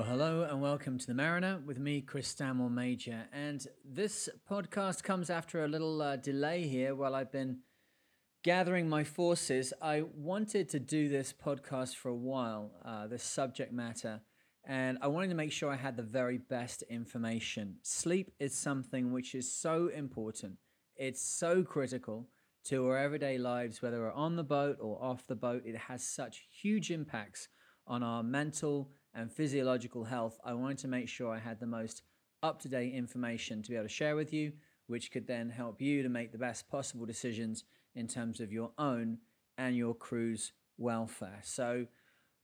Well, hello and welcome to the Mariner with me, Chris Stanmore Major. And this podcast comes after a little uh, delay here while I've been gathering my forces. I wanted to do this podcast for a while, uh, this subject matter, and I wanted to make sure I had the very best information. Sleep is something which is so important, it's so critical to our everyday lives, whether we're on the boat or off the boat. It has such huge impacts on our mental and physiological health, I wanted to make sure I had the most up to date information to be able to share with you, which could then help you to make the best possible decisions in terms of your own and your crew's welfare. So,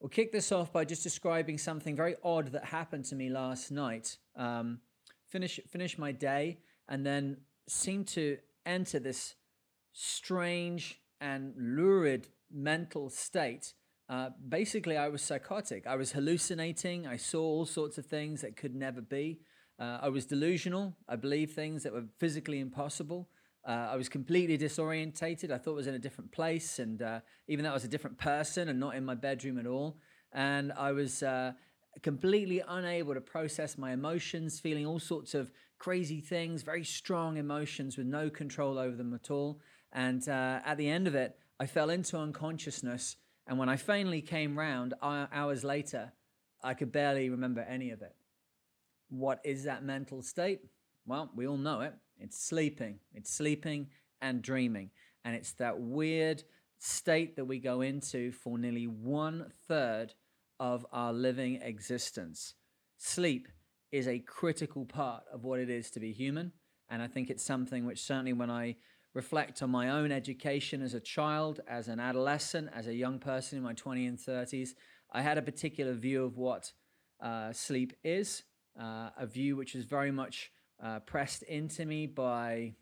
we'll kick this off by just describing something very odd that happened to me last night. Um, finish finish my day and then seemed to enter this strange and lurid mental state uh, basically, I was psychotic. I was hallucinating. I saw all sorts of things that could never be. Uh, I was delusional. I believed things that were physically impossible. Uh, I was completely disorientated. I thought I was in a different place, and uh, even though I was a different person and not in my bedroom at all. And I was uh, completely unable to process my emotions, feeling all sorts of crazy things, very strong emotions with no control over them at all. And at the end of it, I fell into unconsciousness and when I finally came round uh, hours later, I could barely remember any of it. What is that mental state? Well, we all know it. It's sleeping. It's sleeping and dreaming. And it's that weird state that we go into for nearly one third of our living existence. Sleep is a critical part of what it is to be human. And I think it's something which certainly when I reflect on my own education as a child, as an adolescent, as a young person in my 20s and 30s. I had a particular view of what uh, sleep is, uh, a view which was very much uh, pressed into me by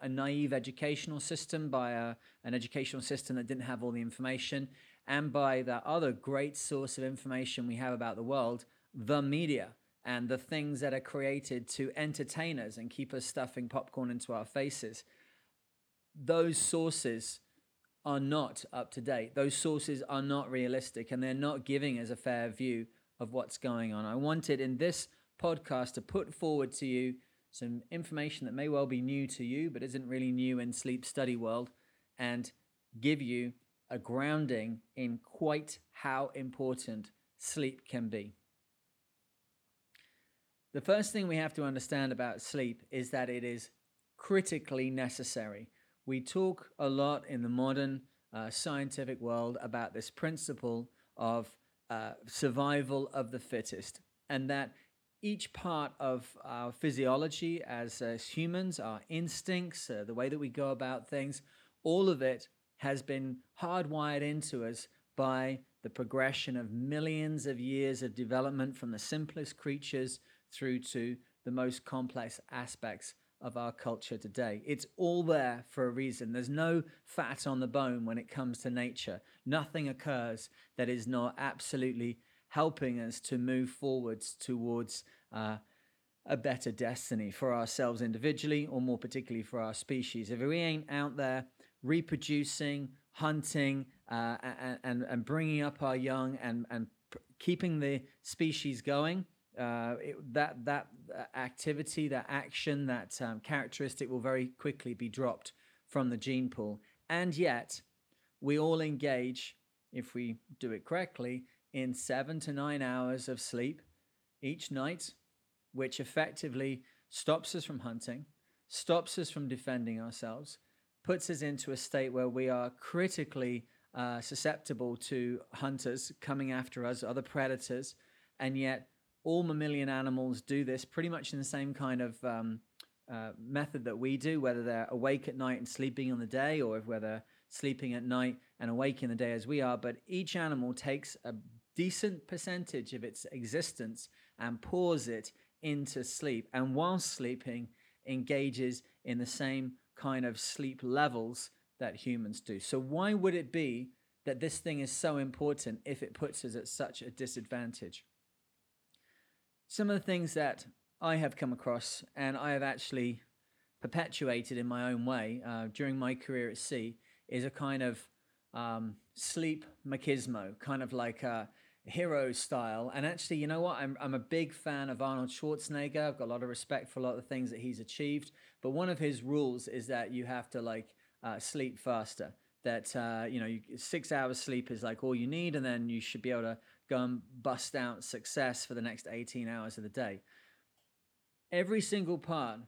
a naive educational system, by a, an educational system that didn't have all the information, and by that other great source of information we have about the world, the media and the things that are created to entertain us and keep us stuffing popcorn into our faces those sources are not up to date. Those sources are not realistic and they're not giving us a fair view of what's going on. I wanted in this podcast to put forward to you some information that may well be new to you, but isn't really new in sleep study world, and give you a grounding in quite how important sleep can be. The first thing we have to understand about sleep is that it is critically necessary we talk a lot in the modern uh, scientific world about this principle of uh, survival of the fittest, and that each part of our physiology as, as humans, our instincts, uh, the way that we go about things, all of it has been hardwired into us by the progression of millions of years of development from the simplest creatures through to the most complex aspects of our culture today. It's all there for a reason. There's no fat on the bone when it comes to nature. Nothing occurs that is not absolutely helping us to move forwards towards uh, a better destiny for ourselves individually, or more particularly for our species. If we ain't out there reproducing, hunting, uh, and, and, and bringing up our young and, and keeping the species going, uh, it, that that activity, that action, that um, characteristic will very quickly be dropped from the gene pool. And yet, we all engage, if we do it correctly, in seven to nine hours of sleep each night, which effectively stops us from hunting, stops us from defending ourselves, puts us into a state where we are critically uh, susceptible to hunters coming after us, other predators, and yet all mammalian animals do this pretty much in the same kind of um, uh, method that we do, whether they're awake at night and sleeping on the day, or whether sleeping at night and awake in the day as we are. But each animal takes a decent percentage of its existence and pours it into sleep, and while sleeping, engages in the same kind of sleep levels that humans do. So, why would it be that this thing is so important if it puts us at such a disadvantage? Some of the things that I have come across and I have actually perpetuated in my own way uh, during my career at sea is a kind of um, sleep machismo, kind of like a hero style. And actually, you know what? I'm, I'm a big fan of Arnold Schwarzenegger. I've got a lot of respect for a lot of the things that he's achieved. But one of his rules is that you have to like uh, sleep faster. That, uh, you know, six hours sleep is like all you need. And then you should be able to go and bust out success for the next 18 hours of the day. Every single part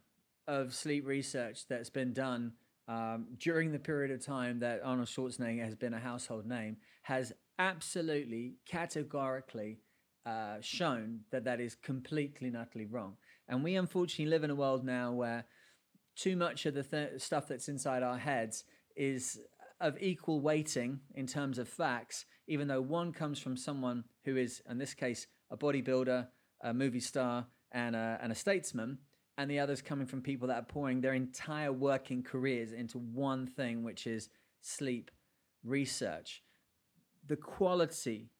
of sleep research that's been done um, during the period of time that Arnold Schwarzenegger has been a household name has absolutely categorically uh, shown that that is completely and utterly wrong. And we unfortunately live in a world now where too much of the th- stuff that's inside our heads is of equal weighting in terms of facts, even though one comes from someone who is, in this case, a bodybuilder, a movie star, and a, and a statesman and the others coming from people that are pouring their entire working careers into one thing, which is sleep research. The quality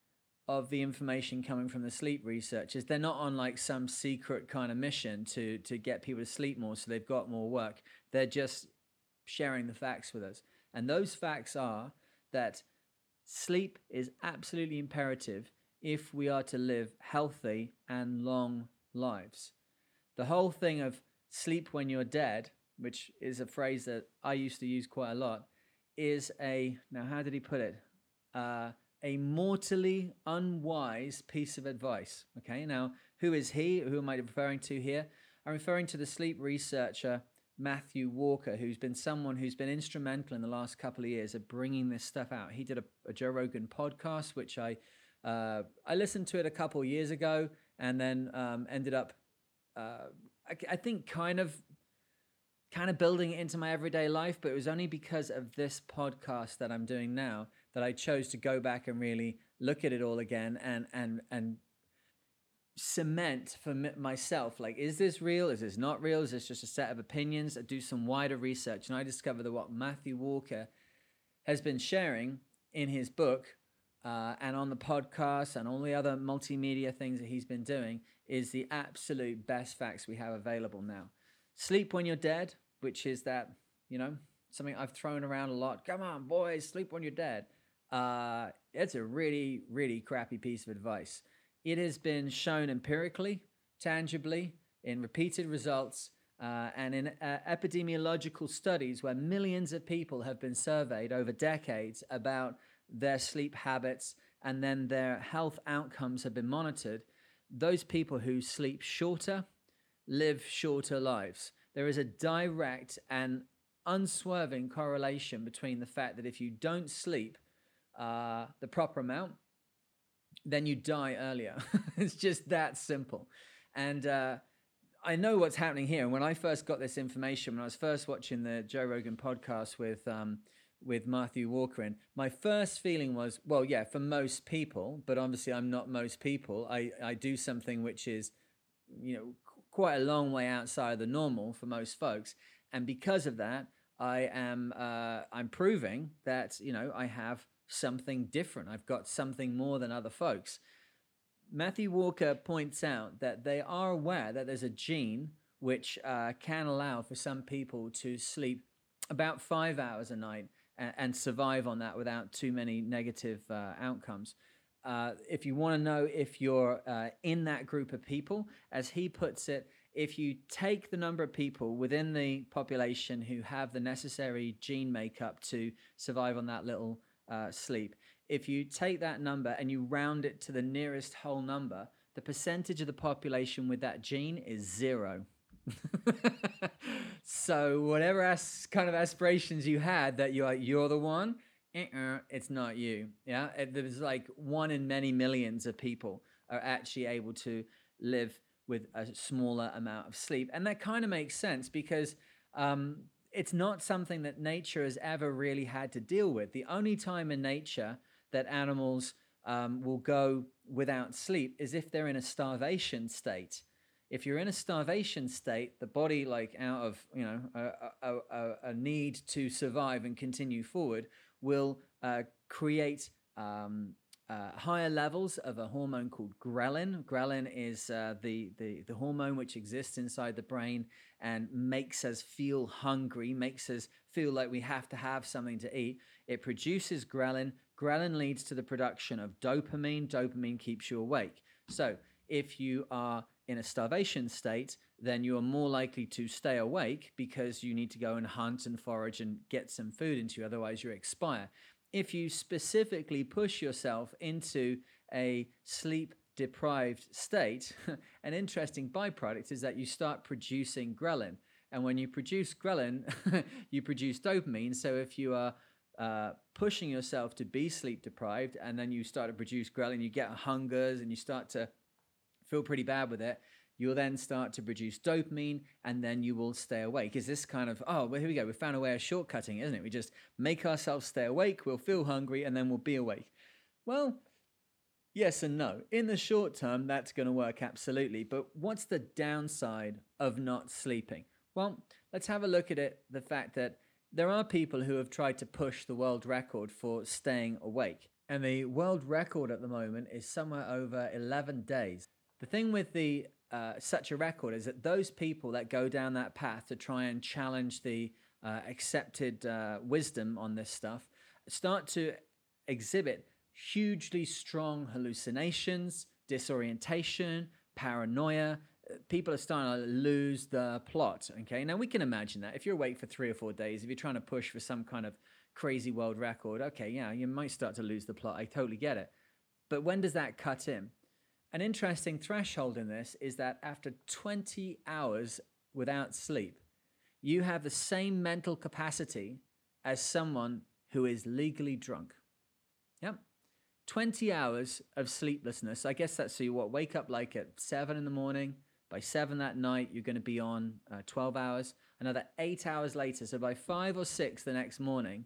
of the information coming from the sleep researchers. They're not on like some secret kind of mission to to get people to sleep more so they've got more work. They're just sharing the facts with us. And those facts are that sleep is absolutely imperative if we are to live healthy and long lives the whole thing of sleep when you're dead, which is a phrase that I used to use quite a lot, is a now how did he put it? Uh, a mortally unwise piece of advice. Okay, now who is he? Who am I referring to here? I'm referring to the sleep researcher Matthew Walker, who's been someone who's been instrumental in the last couple of years of bringing this stuff out. He did a, a Joe Rogan podcast, which I uh, I listened to it a couple of years ago, and then um, ended up uh, I, I think kind of kind of building it into my everyday life, but it was only because of this podcast that I'm doing now that I chose to go back and really look at it all again and and and cement for myself like is this real is this not real is this just a set of opinions I do some wider research and i discover that what matthew walker has been sharing in his book uh, and on the podcast and all the other multimedia things that he's been doing is the absolute best facts we have available now. Sleep when you're dead, which is that, you know, something I've thrown around a lot. Come on, boys, sleep when you're dead. Uh, it's a really, really crappy piece of advice. It has been shown empirically, tangibly, in repeated results, uh, and in uh, epidemiological studies where millions of people have been surveyed over decades about their sleep habits, and then their health outcomes have been monitored, those people who sleep shorter live shorter lives. There is a direct and unswerving correlation between the fact that if you don't sleep uh, the proper amount, then you die earlier. it's just that simple. And uh, I know what's happening here. When I first got this information, when I was first watching the Joe Rogan podcast with um, with Matthew Walker in, my first feeling was, well, yeah, for most people, but obviously I'm not most people. I, I do something which is, you know, quite a long way outside of the normal for most folks. And because of that, I am uh, I'm proving that you know I have something different. I've got something more than other folks. Matthew Walker points out that they are aware that there's a gene which uh, can allow for some people to sleep about five hours a night and, and survive on that without too many negative uh, outcomes. Uh, if you want to know if you're uh, in that group of people, as he puts it, if you take the number of people within the population who have the necessary gene makeup to survive on that little uh, sleep, if you take that number and you round it to the nearest whole number, the percentage of the population with that gene is zero. so whatever as, kind of aspirations you had that you're you're the one, uh-uh, it's not you. Yeah, there's like one in many millions of people are actually able to live with a smaller amount of sleep, and that kind of makes sense because. Um, it's not something that nature has ever really had to deal with. The only time in nature that animals um, will go without sleep is if they're in a starvation state if you're in a starvation state, the body, like out of you know a, a, a need to survive and continue forward, will uh, create um, uh, higher levels of a hormone called ghrelin. Ghrelin is uh, the, the the hormone which exists inside the brain and makes us feel hungry, makes us feel like we have to have something to eat. It produces ghrelin. Ghrelin leads to the production of dopamine. Dopamine keeps you awake. So, if you are in a starvation state, then you are more likely to stay awake because you need to go and hunt and forage and get some food into you, otherwise, you expire. If you specifically push yourself into a sleep deprived state, an interesting byproduct is that you start producing ghrelin. And when you produce ghrelin, you produce dopamine. So if you are uh, pushing yourself to be sleep deprived and then you start to produce ghrelin, you get hungers and you start to feel pretty bad with it. You'll then start to produce dopamine and then you will stay awake. Is this kind of, oh, well, here we go. We found a way of shortcutting, isn't it? We just make ourselves stay awake, we'll feel hungry, and then we'll be awake. Well, Yes and no. In the short term, that's going to work absolutely. But what's the downside of not sleeping? Well, let's have a look at it the fact that there are people who have tried to push the world record for staying awake. And the world record at the moment is somewhere over 11 days. The thing with the such a record is that those people that go down that path to try and challenge the uh, accepted uh, wisdom on this stuff start to exhibit hugely strong hallucinations, disorientation, paranoia. People are starting to lose the plot. Okay, now we can imagine that if you're awake for three or four days, if you're trying to push for some kind of crazy world record, okay, yeah, you might start to lose the plot. I totally get it. But when does that cut in? An interesting threshold in this is that after 20 hours without sleep, you have the same mental capacity as someone who is legally drunk. Yep. 20 hours of sleeplessness. I guess that's so you what wake up like at 7 in the morning. By 7 that night, you're going to be on uh, 12 hours. Another 8 hours later, so by 5 or 6 the next morning,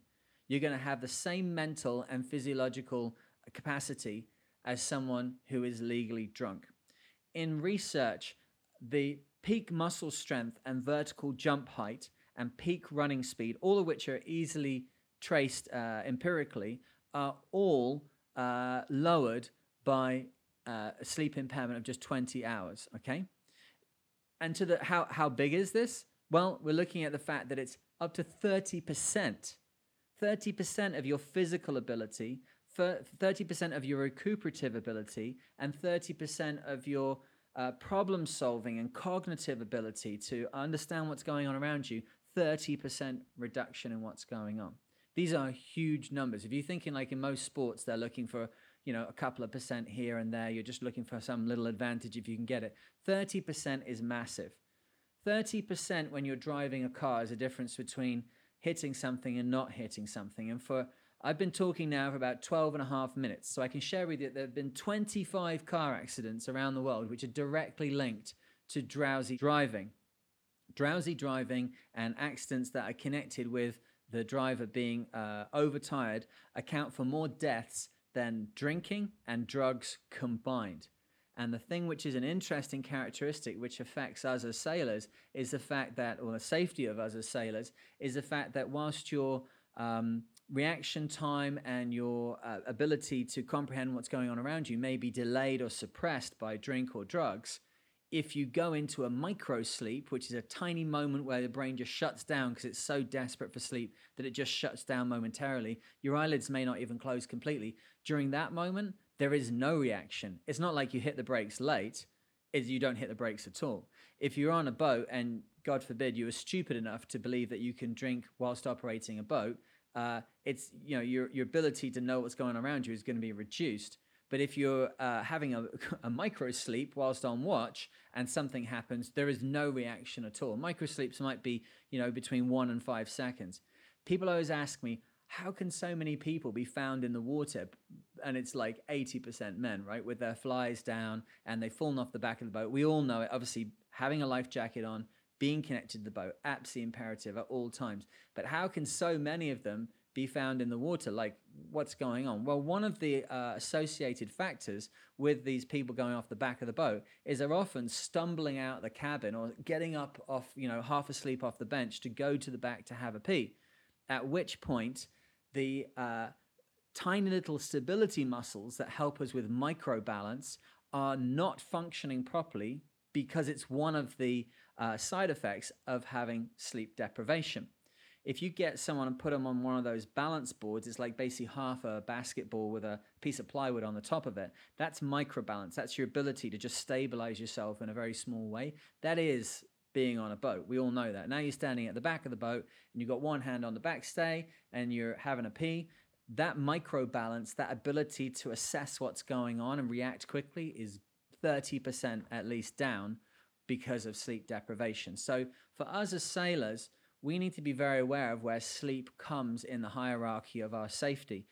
you're going to have the same mental and physiological capacity as someone who is legally drunk. In research, the peak muscle strength and vertical jump height and peak running speed, all of which are easily traced uh, empirically, are all uh, lowered by uh, a sleep impairment of just 20 hours. Okay. And to the how how big is this? Well, we're looking at the fact that it's up to 30%. 30% of your physical ability, 30% of your recuperative ability, and 30% of your uh, problem solving and cognitive ability to understand what's going on around you, 30% reduction in what's going on. These are huge numbers. If you're thinking like in most sports, they're looking for you know a couple of percent here and there. You're just looking for some little advantage if you can get it. Thirty percent is massive. Thirty percent when you're driving a car is a difference between hitting something and not hitting something. And for I've been talking now for about 12 and a half minutes, so I can share with you that there have been 25 car accidents around the world which are directly linked to drowsy driving. Drowsy driving and accidents that are connected with the driver being uh, overtired account for more deaths than drinking and drugs combined. And the thing which is an interesting characteristic which affects us as sailors is the fact that, or the safety of us as sailors, is the fact that whilst your um, reaction time and your uh, ability to comprehend what's going on around you may be delayed or suppressed by drink or drugs, if you go into a micro sleep, which is a tiny moment where the brain just shuts down because it's so desperate for sleep that it just shuts down momentarily, your eyelids may not even close completely. During that moment, there is no reaction. It's not like you hit the brakes late, is you don't hit the brakes at all. If you're on a boat and God forbid you are stupid enough to believe that you can drink whilst operating a boat, uh, it's you know your your ability to know what's going on around you is going to be reduced. But if you're uh, having a, a micro sleep whilst on watch and something happens, there is no reaction at all. Micro sleeps might be, you know, between one and five seconds. People always ask me, how can so many people be found in the water? And it's like 80% men, right? With their flies down and they've fallen off the back of the boat. We all know it. Obviously, having a life jacket on, being connected to the boat, absolutely imperative at all times. But how can so many of them be found in the water. Like, what's going on? Well, one of the uh, associated factors with these people going off the back of the boat is they're often stumbling out the cabin or getting up off, you know, half asleep off the bench to go to the back to have a pee. At which point, the uh, tiny little stability muscles that help us with micro balance are not functioning properly because it's one of the uh, side effects of having sleep deprivation if you get someone and put them on one of those balance boards, it's like basically half a basketball with a piece of plywood on the top of it. That's microbalance. That's your ability to just stabilize yourself in a very small way. That is being on a boat. We all know that. Now you're standing at the back of the boat and you've got one hand on the backstay and you're having a pee. That micro balance, that ability to assess what's going on and react quickly is 30% at least down because of sleep deprivation. So for us as sailors, we need to be very aware of where sleep comes in the hierarchy of our safety.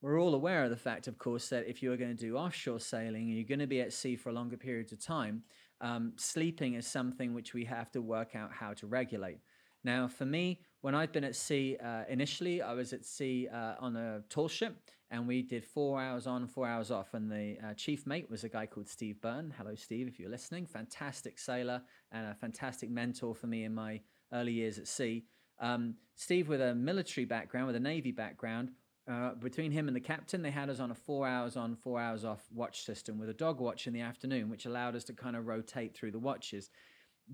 We're all aware of the fact, of course, that if you're going to do offshore sailing and you're going to be at sea for longer periods of time, um, sleeping is something which we have to work out how to regulate. Now, for me, when I've been at sea uh, initially, I was at sea uh, on a tall ship and we did four hours on, four hours off. And the uh, chief mate was a guy called Steve Byrne. Hello, Steve, if you're listening. Fantastic sailor and a fantastic mentor for me in my early years at sea. Um, Steve, with a military background, with a Navy background, uh, between him and the captain, they had us on a four hours on, four hours off watch system with a dog watch in the afternoon, which allowed us to kind of rotate through the watches.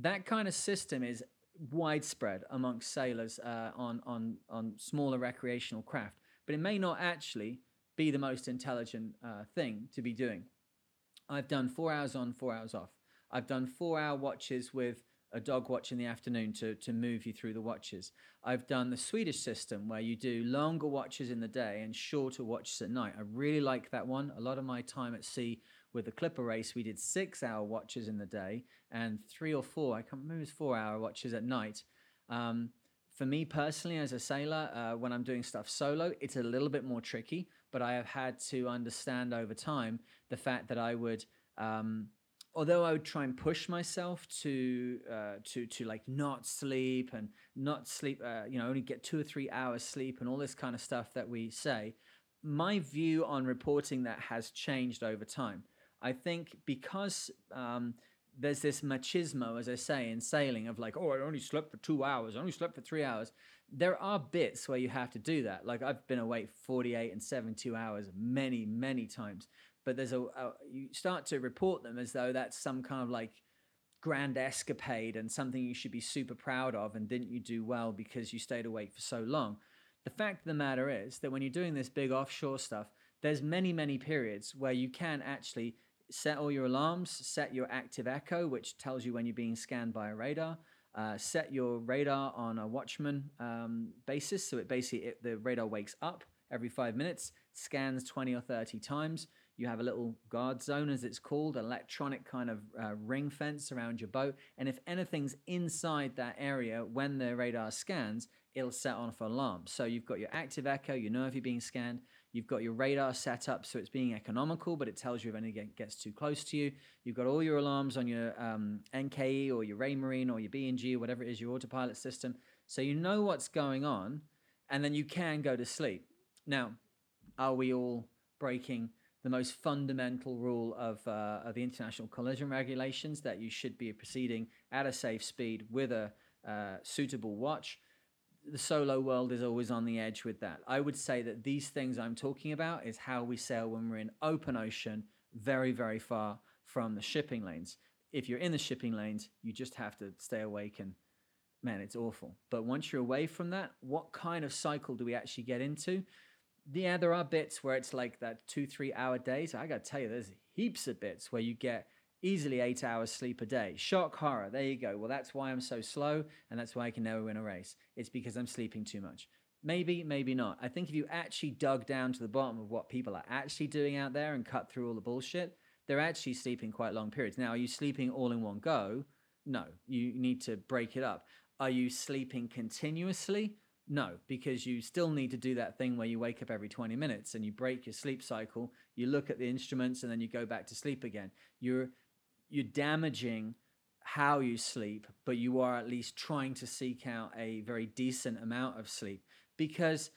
That kind of system is widespread amongst sailors uh, on, on, on smaller recreational craft, but it may not actually be the most intelligent uh, thing to be doing. I've done four hours on, four hours off. I've done four hour watches with a dog watch in the afternoon to, to move you through the watches. I've done the Swedish system where you do longer watches in the day and shorter watches at night. I really like that one. A lot of my time at sea with the Clipper race, we did six hour watches in the day and three or four, I can't remember, it was four hour watches at night. Um, for me personally, as a sailor, uh, when I'm doing stuff solo, it's a little bit more tricky, but I have had to understand over time the fact that I would. Um, although I would try and push myself to uh, to to like not sleep and not sleep, uh, you know, only get two or three hours sleep and all this kind of stuff that we say, my view on reporting that has changed over time. I think because um, there's this machismo, as I say, in sailing of like, oh, I only slept for two hours, I only slept for three hours. There are bits where you have to do that. Like I've been awake 48 and 72 hours many, many times but there's a, a you start to report them as though that's some kind of like grand escapade and something you should be super proud of and didn't you do well because you stayed awake for so long the fact of the matter is that when you're doing this big offshore stuff there's many many periods where you can actually set all your alarms set your active echo which tells you when you're being scanned by a radar uh, set your radar on a watchman um, basis so it basically it, the radar wakes up every five minutes scans 20 or 30 times you have a little guard zone, as it's called, electronic kind of uh, ring fence around your boat. And if anything's inside that area when the radar scans, it'll set off an alarm. So you've got your active echo, you know if you're being scanned. You've got your radar set up so it's being economical, but it tells you if anything gets too close to you. You've got all your alarms on your um, NKE or your Raymarine or your or whatever it is, your autopilot system. So you know what's going on, and then you can go to sleep. Now, are we all breaking the most fundamental rule of, uh, of the international collision regulations that you should be proceeding at a safe speed with a uh, suitable watch. The solo world is always on the edge with that. I would say that these things I'm talking about is how we sail when we're in open ocean, very, very far from the shipping lanes. If you're in the shipping lanes, you just have to stay awake and man, it's awful. But once you're away from that, what kind of cycle do we actually get into? yeah, there are bits where it's like that two, three hour days. I got to tell you, there's heaps of bits where you get easily eight hours sleep a day. Shock horror. There you go. Well, that's why I'm so slow, and that's why I can never win a race. It's because I'm sleeping too much. Maybe, maybe not. I think if you actually dug down to the bottom of what people are actually doing out there and cut through all the bullshit, they're actually sleeping quite long periods. Now, are you sleeping all in one go? No, you need to break it up. Are you sleeping continuously? No, because you still need to do that thing where you wake up every 20 minutes and you break your sleep cycle, you look at the instruments and then you go back to sleep again. You're you're damaging how you sleep, but you are at least trying to seek out a very decent amount of sleep because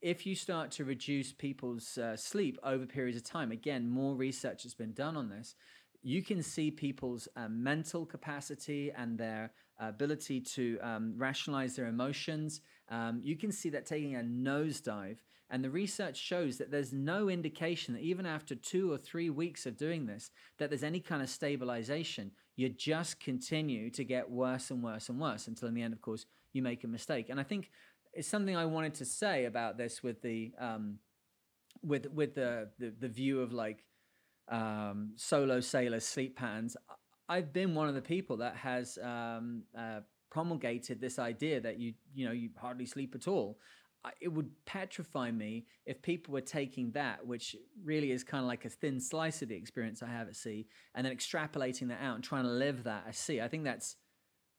if you start to reduce people's uh, sleep over periods of time, again, more research has been done on this. You can see people's uh, mental capacity and their ability to um, rationalize their emotions um, you can see that taking a nosedive. And the research shows that there's no indication that even after two or three weeks of doing this, that there's any kind of stabilization. You just continue to get worse and worse and worse until in the end, of course, you make a mistake. And I think it's something I wanted to say about this with the um, with with the, the the view of like um, solo sailor sleep patterns. I've been one of the people that has um, uh, promulgated this idea that you you know you hardly sleep at all. It would petrify me if people were taking that, which really is kind of like a thin slice of the experience I have at sea, and then extrapolating that out and trying to live that at sea. I think that's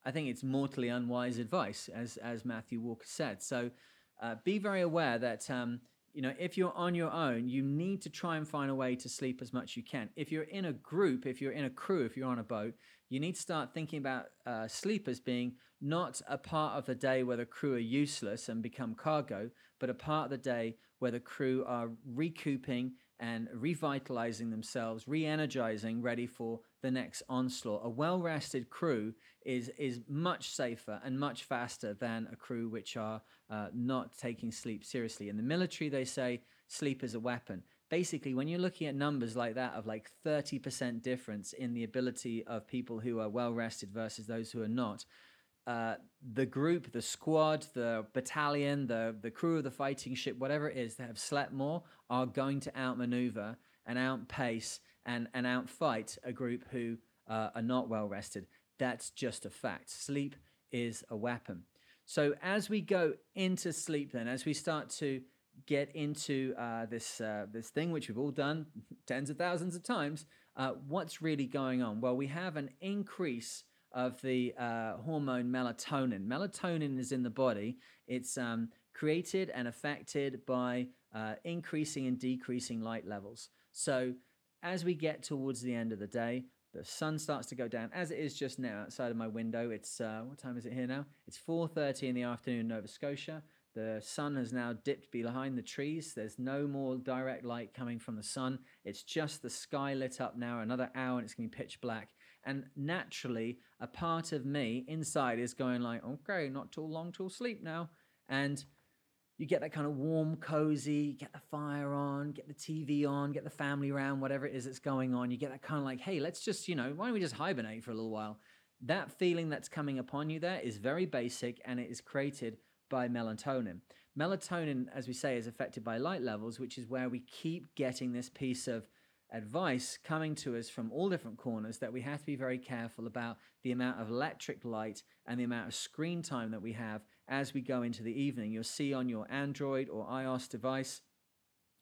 I think it's mortally unwise advice, as as Matthew Walker said. So uh, be very aware that um, you know if you're on your own, you need to try and find a way to sleep as much as you can. If you're in a group, if you're in a crew, if you're on a boat, you need to start thinking about uh, sleep as being not a part of the day where the crew are useless and become cargo, but a part of the day where the crew are recouping and revitalizing themselves, re energizing, ready for the next onslaught. A well rested crew is, is much safer and much faster than a crew which are uh, not taking sleep seriously. In the military, they say sleep is a weapon. Basically, when you're looking at numbers like that of like 30% difference in the ability of people who are well rested versus those who are not, uh, the group, the squad, the battalion, the the crew of the fighting ship, whatever it is that have slept more, are going to outmaneuver and outpace and and outfight a group who uh, are not well rested. That's just a fact. Sleep is a weapon. So as we go into sleep, then as we start to get into uh, this uh, this thing which we've all done tens of thousands of times, uh, what's really going on? Well, we have an increase of the uh, hormone melatonin. Melatonin is in the body. It's um, created and affected by uh, increasing and decreasing light levels. So as we get towards the end of the day, the sun starts to go down as it is just now outside of my window. It's uh, what time is it here now? It's 4:30 in the afternoon in Nova Scotia. The sun has now dipped behind the trees. There's no more direct light coming from the sun. It's just the sky lit up now. Another hour and it's going to be pitch black. And naturally, a part of me inside is going like, okay, not too long till sleep now. And you get that kind of warm, cozy, get the fire on, get the TV on, get the family around, whatever it is that's going on. You get that kind of like, hey, let's just, you know, why don't we just hibernate for a little while? That feeling that's coming upon you there is very basic and it is created by melatonin. Melatonin, as we say, is affected by light levels, which is where we keep getting this piece of advice coming to us from all different corners that we have to be very careful about the amount of electric light and the amount of screen time that we have as we go into the evening. You'll see on your Android or iOS device,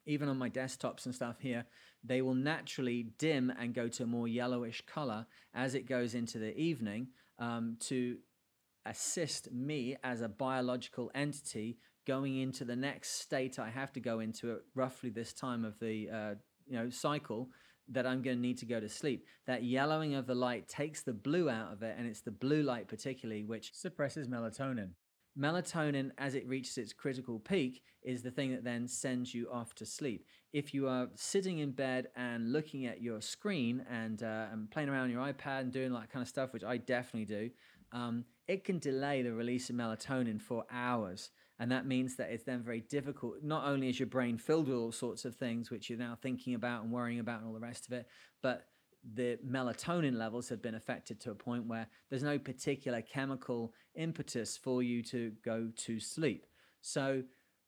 even on my desktops and stuff here, they will naturally dim and go to a more yellowish color as it goes into the evening um, to assist me as a biological entity going into the next state I have to go into at roughly this time of the uh, you know cycle that I'm going to need to go to sleep. That yellowing of the light takes the blue out of it, and it's the blue light particularly which suppresses melatonin. Melatonin, as it reaches its critical peak, is the thing that then sends you off to sleep. If you are sitting in bed and looking at your screen and, uh, and playing around on your iPad and doing that kind of stuff, which I definitely do, um, it can delay the release of melatonin for hours. And that means that it's then very difficult. Not only is your brain filled with all sorts of things which you're now thinking about and worrying about and all the rest of it, but the melatonin levels have been affected to a point where there's no particular chemical impetus for you to go to sleep. So,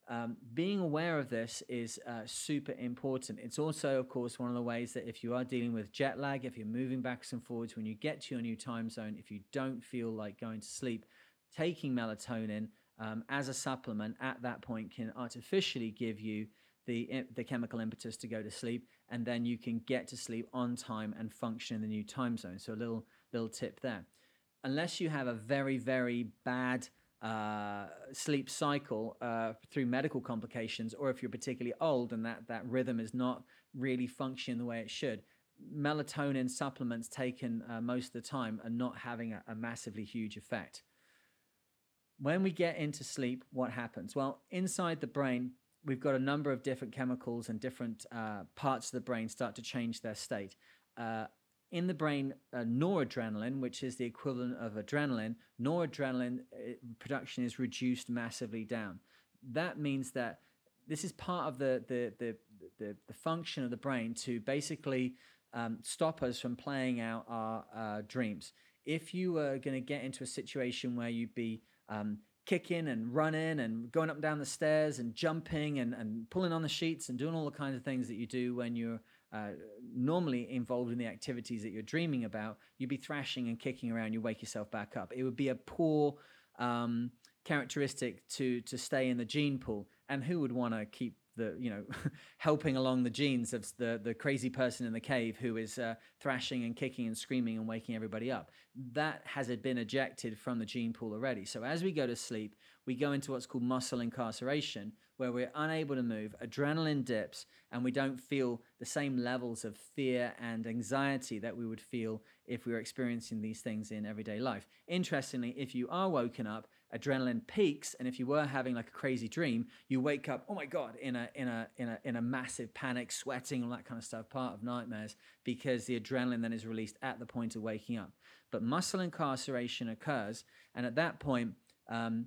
um, being aware of this is uh, super important. It's also, of course, one of the ways that if you are dealing with jet lag, if you're moving backwards and forwards when you get to your new time zone, if you don't feel like going to sleep, taking melatonin um, as a supplement at that point can artificially give you the, the chemical impetus to go to sleep, and then you can get to sleep on time and function in the new time zone. So a little little tip there. Unless you have a very very bad uh, sleep cycle uh, through medical complications, or if you're particularly old and that that rhythm is not really functioning the way it should, melatonin supplements taken uh, most of the time are not having a, a massively huge effect when we get into sleep, what happens? Well, inside the brain, we've got a number of different chemicals and different uh, parts of the brain start to change their state. Uh, in the brain, uh, noradrenaline, which is the equivalent of adrenaline, noradrenaline uh, production is reduced massively down. That means that this is part of the, the, the, the, the function of the brain to basically um, stop us from playing out our uh, dreams. If you were going to get into a situation where you'd be um, kicking and running and going up and down the stairs and jumping and, and pulling on the sheets and doing all the kinds of things that you do when you're uh, normally involved in the activities that you're dreaming about, you'd be thrashing and kicking around. You wake yourself back up. It would be a poor um, characteristic to to stay in the gene pool. And who would want to keep the you know helping along the genes of the the crazy person in the cave who is uh, thrashing and kicking and screaming and waking everybody up. That has been ejected from the gene pool already. So as we go to sleep we go into what's called muscle incarceration where we're unable to move adrenaline dips and we don't feel the same levels of fear and anxiety that we would feel if we were experiencing these things in everyday life. Interestingly if you are woken up adrenaline peaks and if you were having like a crazy dream you wake up oh my god in a in a in a in a massive panic sweating all that kind of stuff part of nightmares because the adrenaline then is released at the point of waking up but muscle incarceration occurs and at that point um,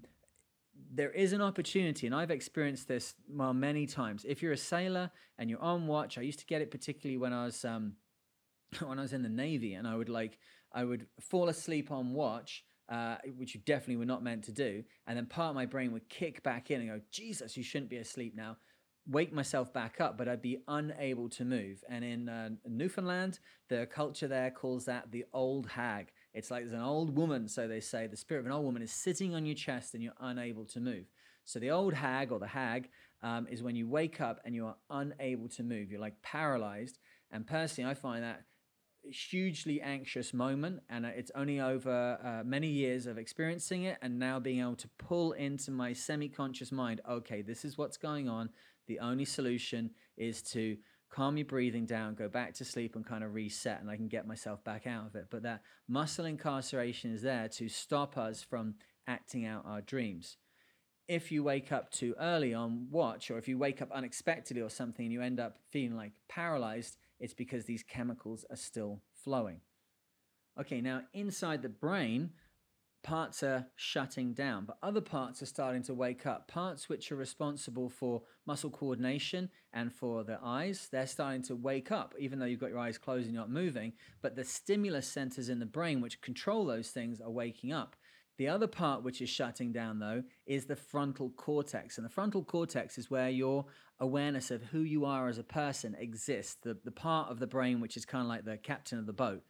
there is an opportunity, and I've experienced this well many times. If you're a sailor and you're on watch, I used to get it particularly when I was um, when I was in the navy, and I would like I would fall asleep on watch, uh, which you definitely were not meant to do. And then part of my brain would kick back in and go, Jesus, you shouldn't be asleep now. Wake myself back up, but I'd be unable to move. And in uh, Newfoundland, the culture there calls that the old hag. It's like there's an old woman, so they say, the spirit of an old woman is sitting on your chest and you're unable to move. So the old hag or the hag um, is when you wake up and you are unable to move. You're like paralyzed. And personally, I find that hugely anxious moment, and it's only over uh, many years of experiencing it and now being able to pull into my semi conscious mind okay, this is what's going on. The only solution is to calm your breathing down, go back to sleep, and kind of reset, and I can get myself back out of it. But that muscle incarceration is there to stop us from acting out our dreams. If you wake up too early on watch, or if you wake up unexpectedly or something and you end up feeling like paralyzed, it's because these chemicals are still flowing. Okay, now inside the brain, parts are shutting down, but other parts are starting to wake up. Parts which are responsible for muscle coordination and for the eyes, they're starting to wake up, even though you've got your eyes closed and you're not moving. But the stimulus centers in the brain, which control those things, are waking up. The other part which is shutting down, though, is the frontal cortex. And the frontal cortex is where your awareness of who you are as a person exists, the, the part of the brain which is kind of like the captain of the boat.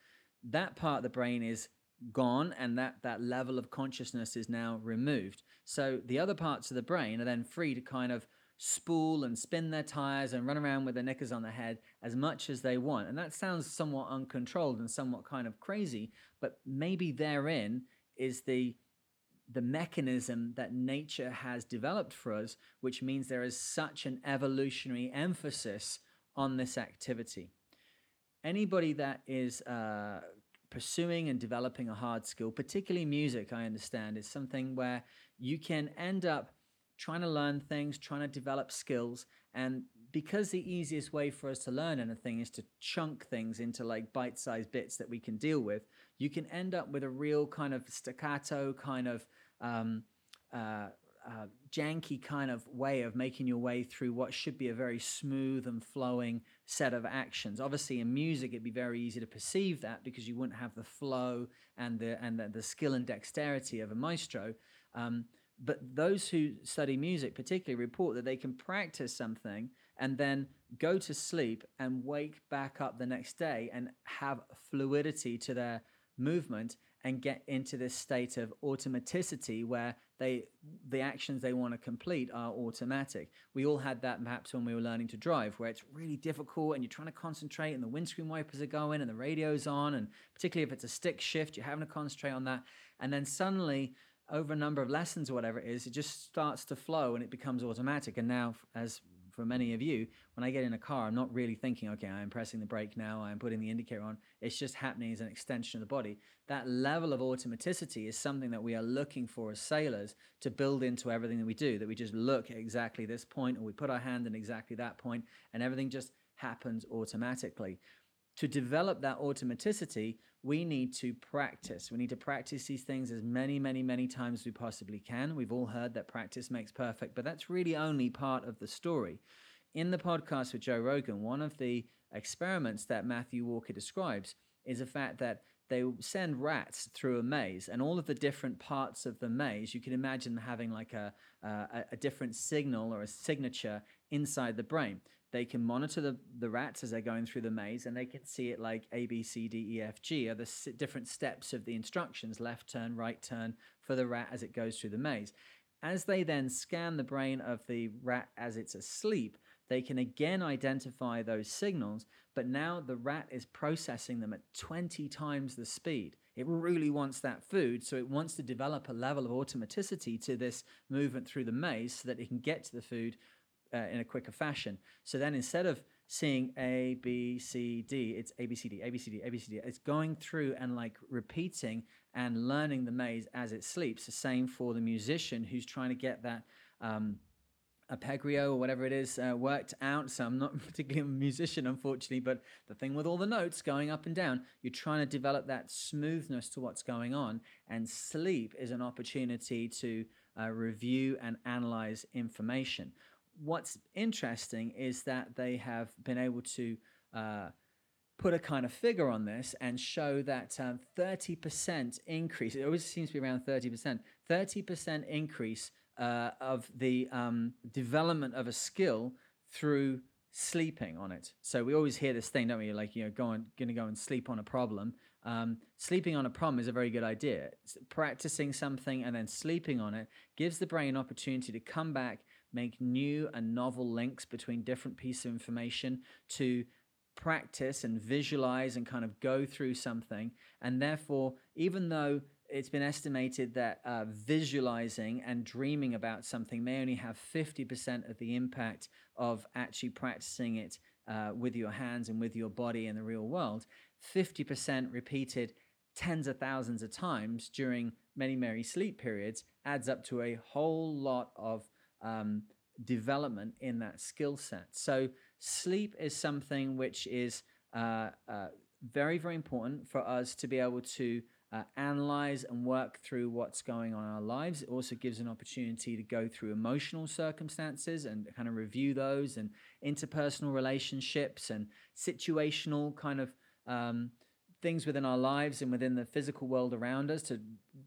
That part of the brain is gone and that, that level of consciousness is now removed. So the other parts of the brain are then free to kind of spool and spin their tires and run around with their knickers on their head as much as they want. And that sounds somewhat uncontrolled and somewhat kind of crazy, but maybe therein is the the mechanism that nature has developed for us, which means there is such an evolutionary emphasis on this activity. Anybody that is uh, pursuing and developing a hard skill, particularly music, I understand, is something where you can end up trying to learn things, trying to develop skills, and because the easiest way for us to learn anything is to chunk things into like bite sized bits that we can deal with, you can end up with a real kind of staccato, kind of um, uh, uh, janky kind of way of making your way through what should be a very smooth and flowing set of actions. Obviously, in music, it'd be very easy to perceive that because you wouldn't have the flow and the and the, the skill and dexterity of a maestro. Um, but those who study music particularly report that they can practice something and then go to sleep and wake back up the next day and have fluidity to their movement and get into this state of automaticity where they the actions they want to complete are automatic. We all had that perhaps when we were learning to drive, where it's really difficult and you're trying to concentrate and the windscreen wipers are going and the radio's on, and particularly if it's a stick shift, you're having to concentrate on that. And then suddenly over a number of lessons or whatever it is, it just starts to flow and it becomes automatic. And now, as for many of you, when I get in a car, I'm not really thinking, okay, I'm pressing the brake now, I'm putting the indicator on. It's just happening as an extension of the body. That level of automaticity is something that we are looking for as sailors to build into everything that we do, that we just look at exactly this point or we put our hand in exactly that point and everything just happens automatically to develop that automaticity, we need to practice. We need to practice these things as many, many, many times as we possibly can. We've all heard that practice makes perfect, but that's really only part of the story. In the podcast with Joe Rogan, one of the experiments that Matthew Walker describes is the fact that they send rats through a maze, and all of the different parts of the maze, you can imagine having like a, a, a different signal or a signature inside the brain. They can monitor the, the rats as they're going through the maze, and they can see it like A, B, C, D, E, F, G are the s- different steps of the instructions left turn, right turn for the rat as it goes through the maze. As they then scan the brain of the rat as it's asleep, they can again identify those signals, but now the rat is processing them at 20 times the speed. It really wants that food, so it wants to develop a level of automaticity to this movement through the maze so that it can get to the food uh, in a quicker fashion. So then instead of seeing A, B, C, D, it's A, B, C, D, A, B, C, D, A, B, C, D. It's going through and like repeating and learning the maze as it sleeps. The same for the musician who's trying to get that. Um, arpeggio or whatever it is uh, worked out. So I'm not particularly a musician, unfortunately, but the thing with all the notes going up and down, you're trying to develop that smoothness to what's going on. And sleep is an opportunity to uh, review and analyze information. What's interesting is that they have been able to. Uh, put a kind of figure on this and show that um, 30% increase, it always seems to be around 30%, 30% increase uh, of the um, development of a skill through sleeping on it. So we always hear this thing, don't we? Like, you know, going, to go and sleep on a problem. Um, sleeping on a problem is a very good idea. Practicing something and then sleeping on it gives the brain opportunity to come back, make new and novel links between different pieces of information to practice and visualize and kind of go through something. And therefore, even though it's been estimated that uh, visualizing and dreaming about something may only have 50% of the impact of actually practicing it uh, with your hands and with your body in the real world, 50% repeated tens of thousands of times during many, many sleep periods adds up to a whole lot of um, development in that skill set. So, sleep is something which is uh, uh, very, very important for us to be able to uh, analyze and work through what's going on in our lives. It also gives an opportunity to go through emotional circumstances and kind of review those and interpersonal relationships and situational kind of um, things within our lives and within the physical world around us to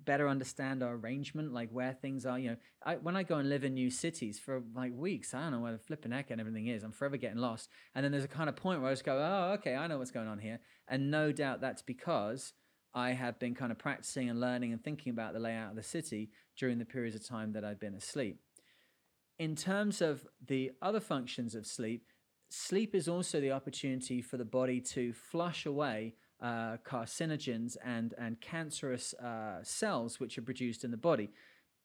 better understand our arrangement, like where things are. You know, I, when I go and live in new cities for like weeks, I don't know where the flipping heck and everything is. I'm forever getting lost. And then there's a kind of point where I just go, oh, okay, I know what's going on here. And no doubt that's because I have been kind of practicing and learning and thinking about the layout of the city during the periods of time that I've been asleep. In terms of the other functions of sleep, sleep is also the opportunity for the body to flush away uh, carcinogens and, and cancerous uh, cells which are produced in the body.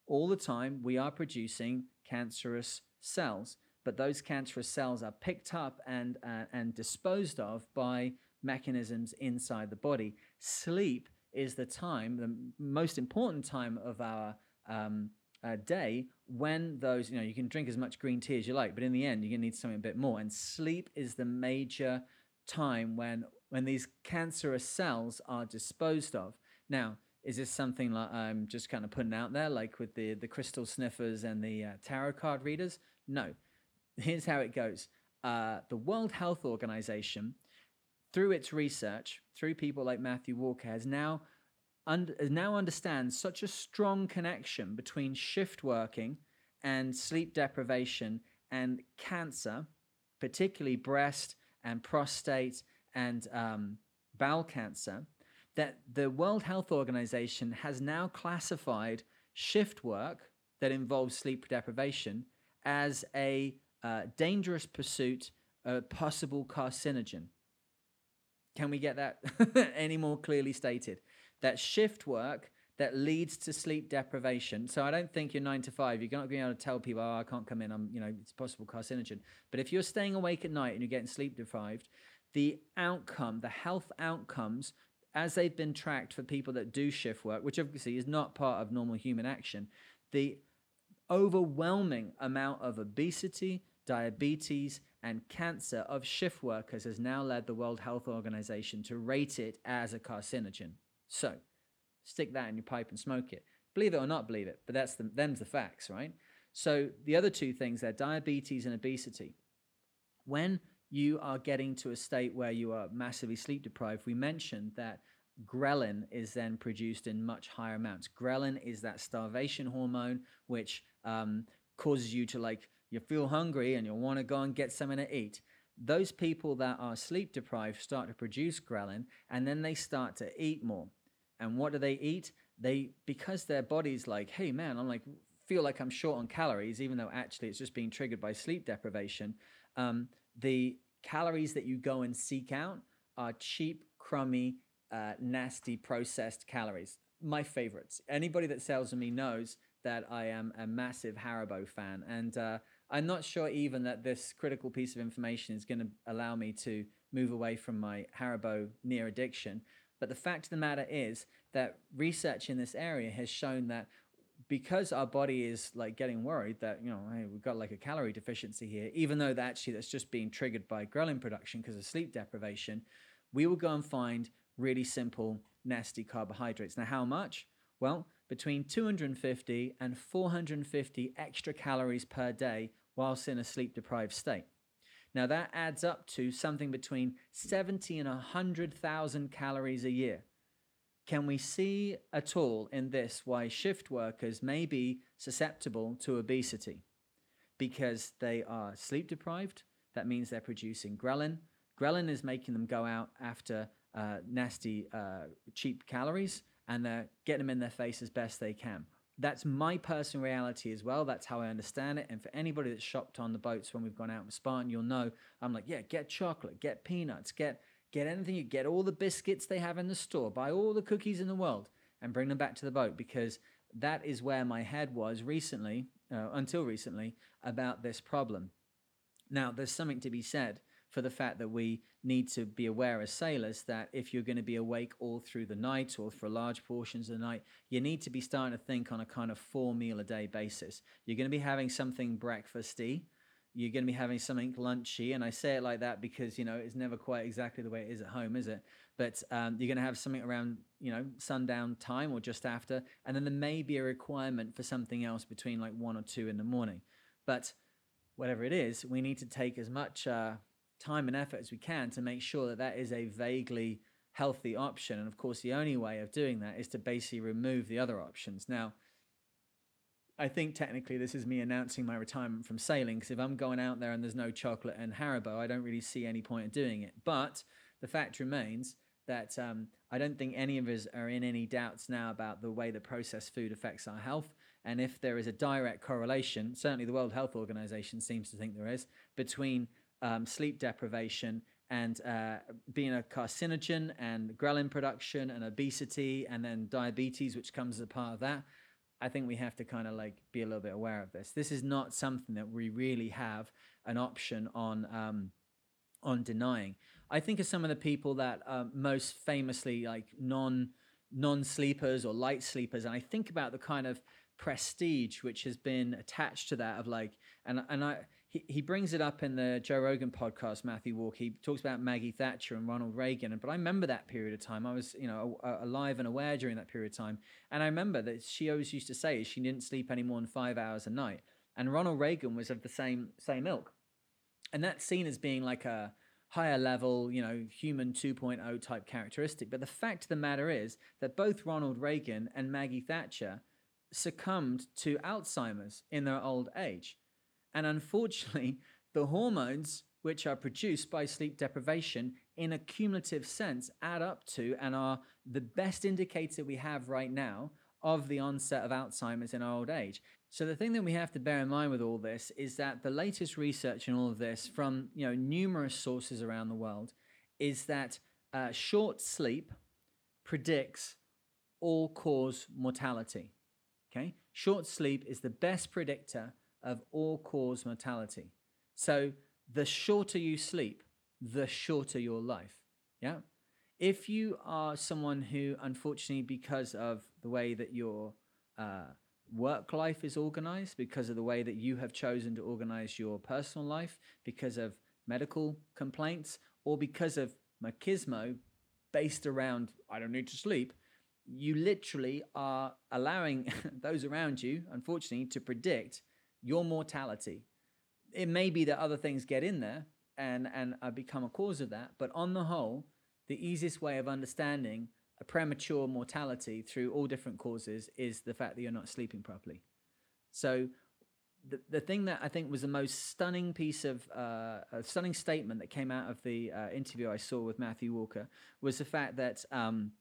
All the time, we are producing cancerous cells, but those cancerous cells are picked up and, uh, and disposed of by mechanisms inside the body. Sleep is the time, the most important time of our um, uh, day when those, you know, you can drink as much green tea as you like, but in the end, you're going to need something a bit more. And sleep is the major time when when these cancerous cells are disposed of. Now, is this something like I'm just kind of putting out there, like with the the crystal sniffers and the uh, tarot card readers? No. Here's how it goes. Uh, the World Health Organization through its research, through people like Matthew Walker, has now un- now understands such a strong connection between shift working and sleep deprivation and cancer, particularly breast and prostate and um, bowel cancer, that the World Health Organization has now classified shift work that involves sleep deprivation as a uh, dangerous pursuit, a possible carcinogen. Can we get that any more clearly stated? That shift work that leads to sleep deprivation. So I don't think you're nine to five. You're not going to be able to tell people, "Oh, I can't come in. I'm, you know, it's possible carcinogen." But if you're staying awake at night and you're getting sleep deprived, the outcome, the health outcomes, as they've been tracked for people that do shift work, which obviously is not part of normal human action, the overwhelming amount of obesity, diabetes, and cancer of shift workers has now led the World Health Organization to rate it as a carcinogen. So, stick that in your pipe and smoke it. Believe it or not believe it, but that's the them's the facts, right? So the other two things there, diabetes and obesity. When you are getting to a state where you are massively sleep deprived, we mentioned that ghrelin is then produced in much higher amounts. Ghrelin is that starvation hormone which um, causes you to like you feel hungry and you want to go and get something to eat. Those people that are sleep deprived start to produce ghrelin and then they start to eat more. And what do they eat? They because their body's like, hey man, I'm like feel like I'm short on calories, even though actually it's just being triggered by sleep deprivation. Um, the calories that you go and seek out are cheap, crummy, uh, nasty, processed calories. My favorites. Anybody that sells me knows that I am a massive Haribo fan, and uh, I'm not sure even that this critical piece of information is going to allow me to move away from my Haribo near addiction. But the fact of the matter is that research in this area has shown that because our body is like getting worried that you know hey we've got like a calorie deficiency here even though that actually that's just being triggered by ghrelin production because of sleep deprivation we will go and find really simple nasty carbohydrates. Now how much? Well between 250 and 450 extra calories per day whilst in a sleep deprived state. Now that adds up to something between 70 and 100,000 calories a year can we see at all in this why shift workers may be susceptible to obesity? Because they are sleep deprived, that means they're producing ghrelin. Ghrelin is making them go out after uh, nasty, uh, cheap calories and they're getting them in their face as best they can. That's my personal reality as well. That's how I understand it. And for anybody that's shopped on the boats when we've gone out with Spartan, you'll know I'm like, yeah, get chocolate, get peanuts, get Get anything you get, all the biscuits they have in the store, buy all the cookies in the world, and bring them back to the boat because that is where my head was recently, uh, until recently, about this problem. Now, there's something to be said for the fact that we need to be aware as sailors that if you're going to be awake all through the night or for large portions of the night, you need to be starting to think on a kind of four meal a day basis. You're going to be having something breakfasty you're going to be having something lunchy and i say it like that because you know it's never quite exactly the way it is at home is it? But um, you're going to have something around you know sundown time or just after and then there may be a requirement for something else between like one or two in the morning. But whatever it is we need to take as much uh, time and effort as we can to make sure that that is a vaguely healthy option and of course the only way of doing that is to basically remove the other options. Now I think technically this is me announcing my retirement from sailing because if I'm going out there and there's no chocolate and Haribo, I don't really see any point in doing it. But the fact remains that um, I don't think any of us are in any doubts now about the way that processed food affects our health. And if there is a direct correlation, certainly the World Health Organization seems to think there is, between um, sleep deprivation and uh, being a carcinogen and ghrelin production and obesity and then diabetes, which comes as a part of that. I think we have to kind of like be a little bit aware of this. This is not something that we really have an option on um, on denying. I think of some of the people that are most famously like non non sleepers or light sleepers, and I think about the kind of prestige which has been attached to that of like and and I he, he brings it up in the Joe Rogan podcast, Matthew Walk. He talks about Maggie Thatcher and Ronald Reagan. But I remember that period of time. I was, you know, alive and aware during that period of time. And I remember that she always used to say she didn't sleep any more than five hours a night. And Ronald Reagan was of the same same ilk. And that's seen as being like a higher level, you know, human 2.0 type characteristic. But the fact of the matter is that both Ronald Reagan and Maggie Thatcher succumbed to Alzheimer's in their old age. And unfortunately, the hormones which are produced by sleep deprivation in a cumulative sense add up to and are the best indicator we have right now of the onset of Alzheimer's in our old age. So the thing that we have to bear in mind with all this is that the latest research in all of this from you know numerous sources around the world is that uh, short sleep predicts all cause mortality. Okay, short sleep is the best predictor of all cause mortality. So the shorter you sleep, the shorter your life. Yeah. If you are someone who, unfortunately, because of the way that your uh, work life is organized, because of the way that you have chosen to organize your personal life, because of medical complaints, or because of machismo based around, I don't need to sleep, you literally are allowing those around you, unfortunately, to predict your mortality. It may be that other things get in there and, and uh, become a cause of that, but on the whole, the easiest way of understanding a premature mortality through all different causes is the fact that you're not sleeping properly. So the, the thing that I think was the most stunning piece of uh, a stunning statement that came out of the uh, interview I saw with Matthew Walker was the fact that um,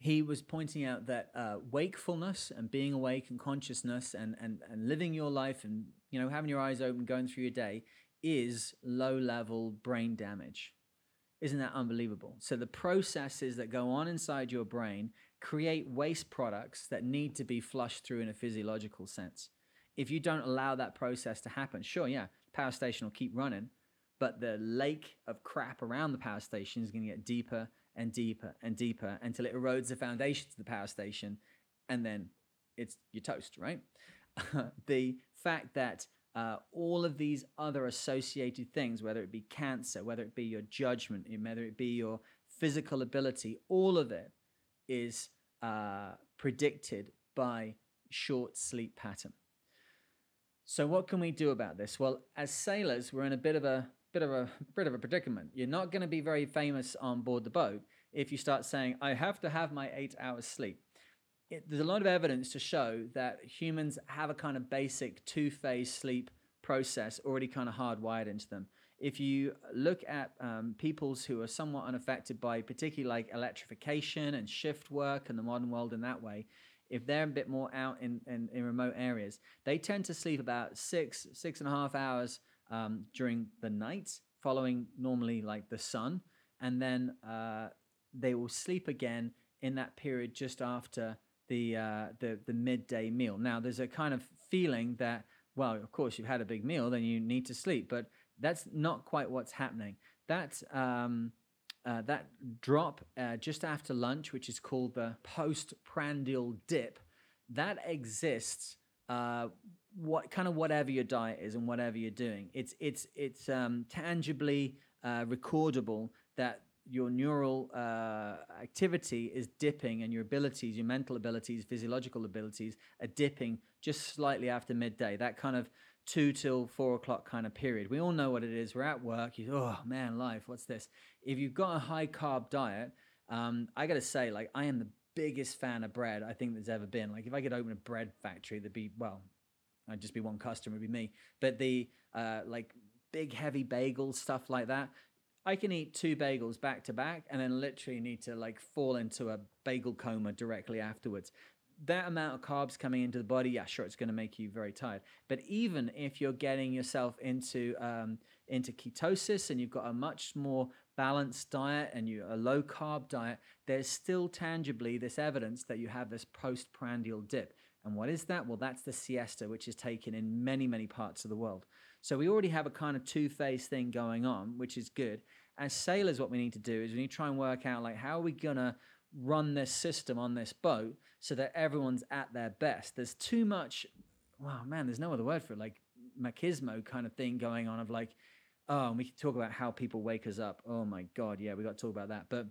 he was pointing out that uh, wakefulness and being awake and consciousness and, and, and living your life and you know having your eyes open going through your day is low level brain damage. Isn't that unbelievable? So the processes that go on inside your brain create waste products that need to be flushed through in a physiological sense. If you don't allow that process to happen sure yeah power station will keep running but the lake of crap around the power station is going to get deeper and deeper and deeper until it erodes the foundations of the power station and then it's your toast, right? the fact that uh, all of these other associated things, whether it be cancer, whether it be your judgment, whether it be your physical ability, all of it is uh, predicted by short sleep pattern. So what can we do about this? Well, as sailors, we're in a bit of a bit of a bit of a predicament. You're not going to be very famous on board the boat if you start saying, "I have to have my eight hours sleep." It, there's a lot of evidence to show that humans have a kind of basic two-phase sleep process already kind of hardwired into them. If you look at um, peoples who are somewhat unaffected by particularly like electrification and shift work and the modern world in that way, if they're a bit more out in, in, in remote areas, they tend to sleep about six, six and a half hours um, during the night, following normally like the sun, and then uh, they will sleep again in that period just after the uh, the the midday meal. Now, there's a kind of feeling that, well, of course, you've had a big meal, then you need to sleep, but that's not quite what's happening. That um, uh, that drop uh, just after lunch, which is called the postprandial dip, that exists uh, what kind of whatever your diet is and whatever you're doing. It's it's it's um, tangibly uh, recordable that your neural uh, activity is dipping and your abilities, your mental abilities, physiological abilities are dipping just slightly after midday. That kind of two till four o'clock kind of period. We all know what it is. We're at work. You, oh man, life. What's this? If you've got a high carb diet, um, I got to say, like, I am the biggest fan of bread I think there's ever been. Like, if I could open a bread factory, there'd be well, I'd just be one customer, would be me. But the uh, like big heavy bagels, stuff like that. I can eat two bagels back to back and then literally need to like fall into a bagel coma directly afterwards. That amount of carbs coming into the body, yeah, sure, it's going to make you very tired. But even if you're getting yourself into um, into ketosis and you've got a much more balanced diet and you a low carb diet, there's still tangibly this evidence that you have this postprandial dip. And what is that? Well, that's the siesta, which is taken in many, many parts of the world. So we already have a kind of two phase thing going on, which is good. As sailors, what we need to do is we need to try and work out like how are we gonna run this system on this boat so that everyone's at their best. There's too much. Wow, man, there's no other word for it. Like machismo kind of thing going on of like, oh, and we can talk about how people wake us up. Oh my god, yeah, we got to talk about that. But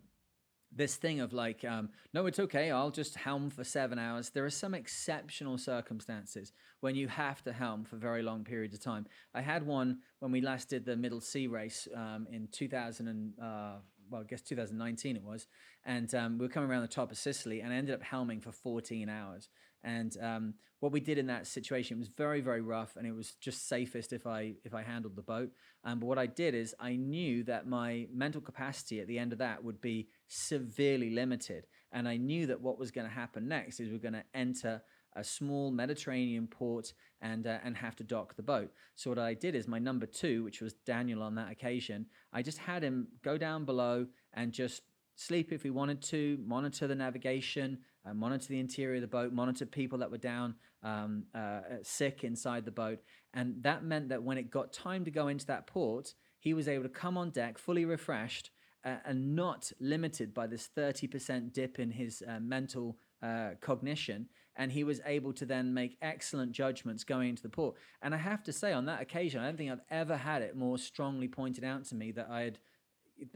this thing of like, um, no, it's okay, I'll just helm for seven hours. There are some exceptional circumstances when you have to helm for very long periods of time. I had one when we last did the Middle Sea race um, in 2000 and, uh, well, I guess 2019 it was. And um, we were coming around the top of Sicily and I ended up helming for 14 hours. And um, what we did in that situation was very, very rough, and it was just safest if I if I handled the boat. Um, but what I did is I knew that my mental capacity at the end of that would be severely limited, and I knew that what was going to happen next is we're going to enter a small Mediterranean port and uh, and have to dock the boat. So what I did is my number two, which was Daniel on that occasion, I just had him go down below and just sleep if he wanted to, monitor the navigation, uh, monitor the interior of the boat, monitor people that were down um, uh, sick inside the boat. And that meant that when it got time to go into that port, he was able to come on deck fully refreshed uh, and not limited by this 30% dip in his uh, mental uh, cognition. And he was able to then make excellent judgments going into the port. And I have to say, on that occasion, I don't think I've ever had it more strongly pointed out to me that I had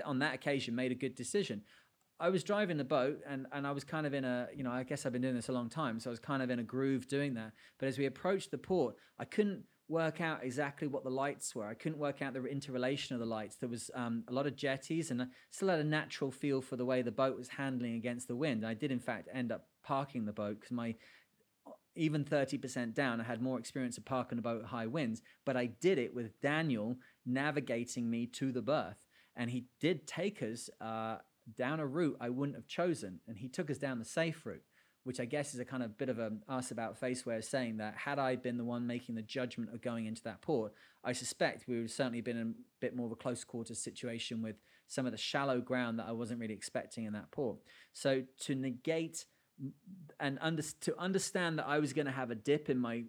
on that occasion made a good decision. I was driving the boat and, and I was kind of in a, you know, I guess I've been doing this a long time. So I was kind of in a groove doing that. But as we approached the port, I couldn't, work out exactly what the lights were. I couldn't work out the interrelation of the lights. There was um, a lot of jetties, and I still had a natural feel for the way the boat was handling against the wind. I did, in fact, end up parking the boat because my even 30% down, I had more experience of parking a boat at high winds, but I did it with Daniel navigating me to the berth. And he did take us uh, down a route I wouldn't have chosen. And he took us down the safe route which I guess is a kind of bit of a us about face way of saying that had I been the one making the judgment of going into that port, I suspect we would have certainly been in a bit more of a close quarters situation with some of the shallow ground that I wasn't really expecting in that port. So to negate and under, to understand that I was going to have a dip in my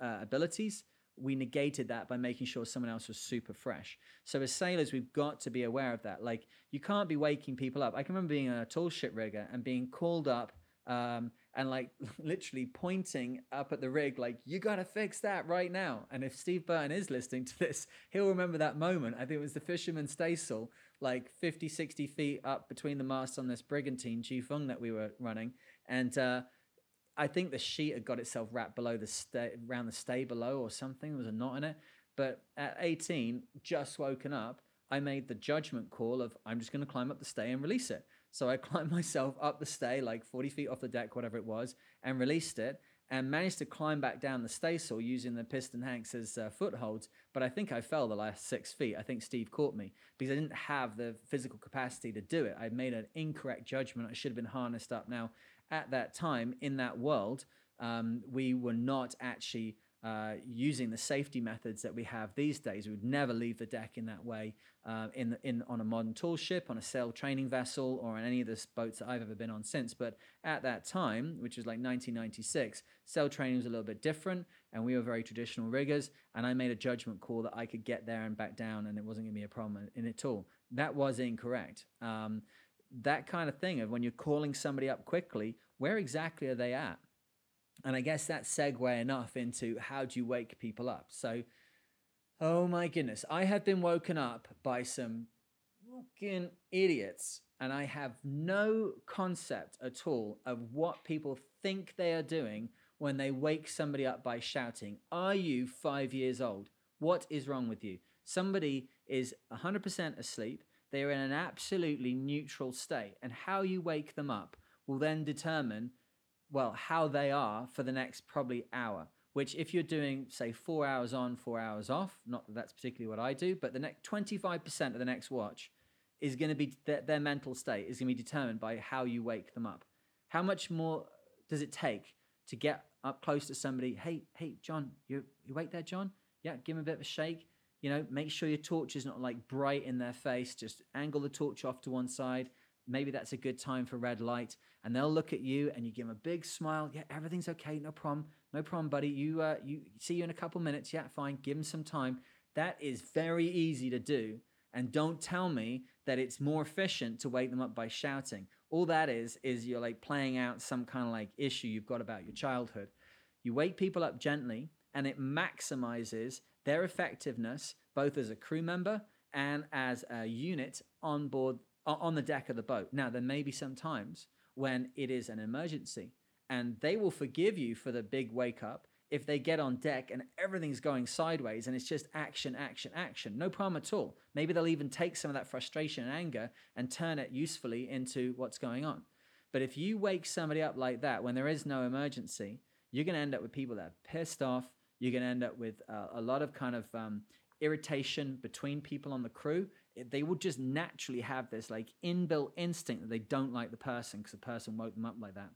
uh, abilities, we negated that by making sure someone else was super fresh. So as sailors, we've got to be aware of that. Like you can't be waking people up. I can remember being a tall ship rigger and being called up um, and like literally pointing up at the rig, like, you got to fix that right now. And if Steve Burton is listening to this, he'll remember that moment. I think it was the fisherman staysail, like 50, 60 feet up between the masts on this brigantine, Jifeng, that we were running. And uh, I think the sheet had got itself wrapped below the stay, around the stay below or something. There was a knot in it. But at 18, just woken up, I made the judgment call of I'm just going to climb up the stay and release it. So I climbed myself up the stay, like 40 feet off the deck, whatever it was, and released it and managed to climb back down the staysail using the piston hanks as uh, footholds. But I think I fell the last six feet. I think Steve caught me because I didn't have the physical capacity to do it. I made an incorrect judgment. I should have been harnessed up. Now, at that time in that world, um, we were not actually uh, using the safety methods that we have these days. We would never leave the deck in that way uh, in, the, in on a modern tall ship, on a sail training vessel, or on any of the boats that I've ever been on since. But at that time, which was like 1996, sail training was a little bit different, and we were very traditional riggers. And I made a judgment call that I could get there and back down, and it wasn't going to be a problem in it at all. That was incorrect. Um, that kind of thing of when you're calling somebody up quickly, where exactly are they at? And I guess that segue enough into how do you wake people up. So, oh my goodness, I have been woken up by some fucking idiots, and I have no concept at all of what people think they are doing when they wake somebody up by shouting, Are you five years old? What is wrong with you? Somebody is 100% asleep. They are in an absolutely neutral state, and how you wake them up will then determine well, how they are for the next probably hour. Which, if you're doing, say, four hours on, four hours off, not that that's particularly what I do, but the next 25% of the next watch is going to be their, their mental state is going to be determined by how you wake them up. How much more does it take to get up close to somebody? Hey, hey, John, you you wake there, John? Yeah, give him a bit of a shake. You know, make sure your torch is not like bright in their face. Just angle the torch off to one side. Maybe that's a good time for red light. And they'll look at you and you give them a big smile. Yeah everything's okay. No problem. No problem buddy. You uh, you see you in a couple minutes. Yeah fine. Give them some time. That is very easy to do. And don't tell me that it's more efficient to wake them up by shouting. All that is is you're like playing out some kind of like issue you've got about your childhood. You wake people up gently and it maximizes their effectiveness both as a crew member and as a unit on board on the deck of the boat. Now, there may be some times when it is an emergency, and they will forgive you for the big wake up if they get on deck and everything's going sideways and it's just action, action, action. No problem at all. Maybe they'll even take some of that frustration and anger and turn it usefully into what's going on. But if you wake somebody up like that when there is no emergency, you're going to end up with people that are pissed off. You're going to end up with uh, a lot of kind of um, irritation between people on the crew they will just naturally have this like inbuilt instinct that they don't like the person because the person woke them up like that.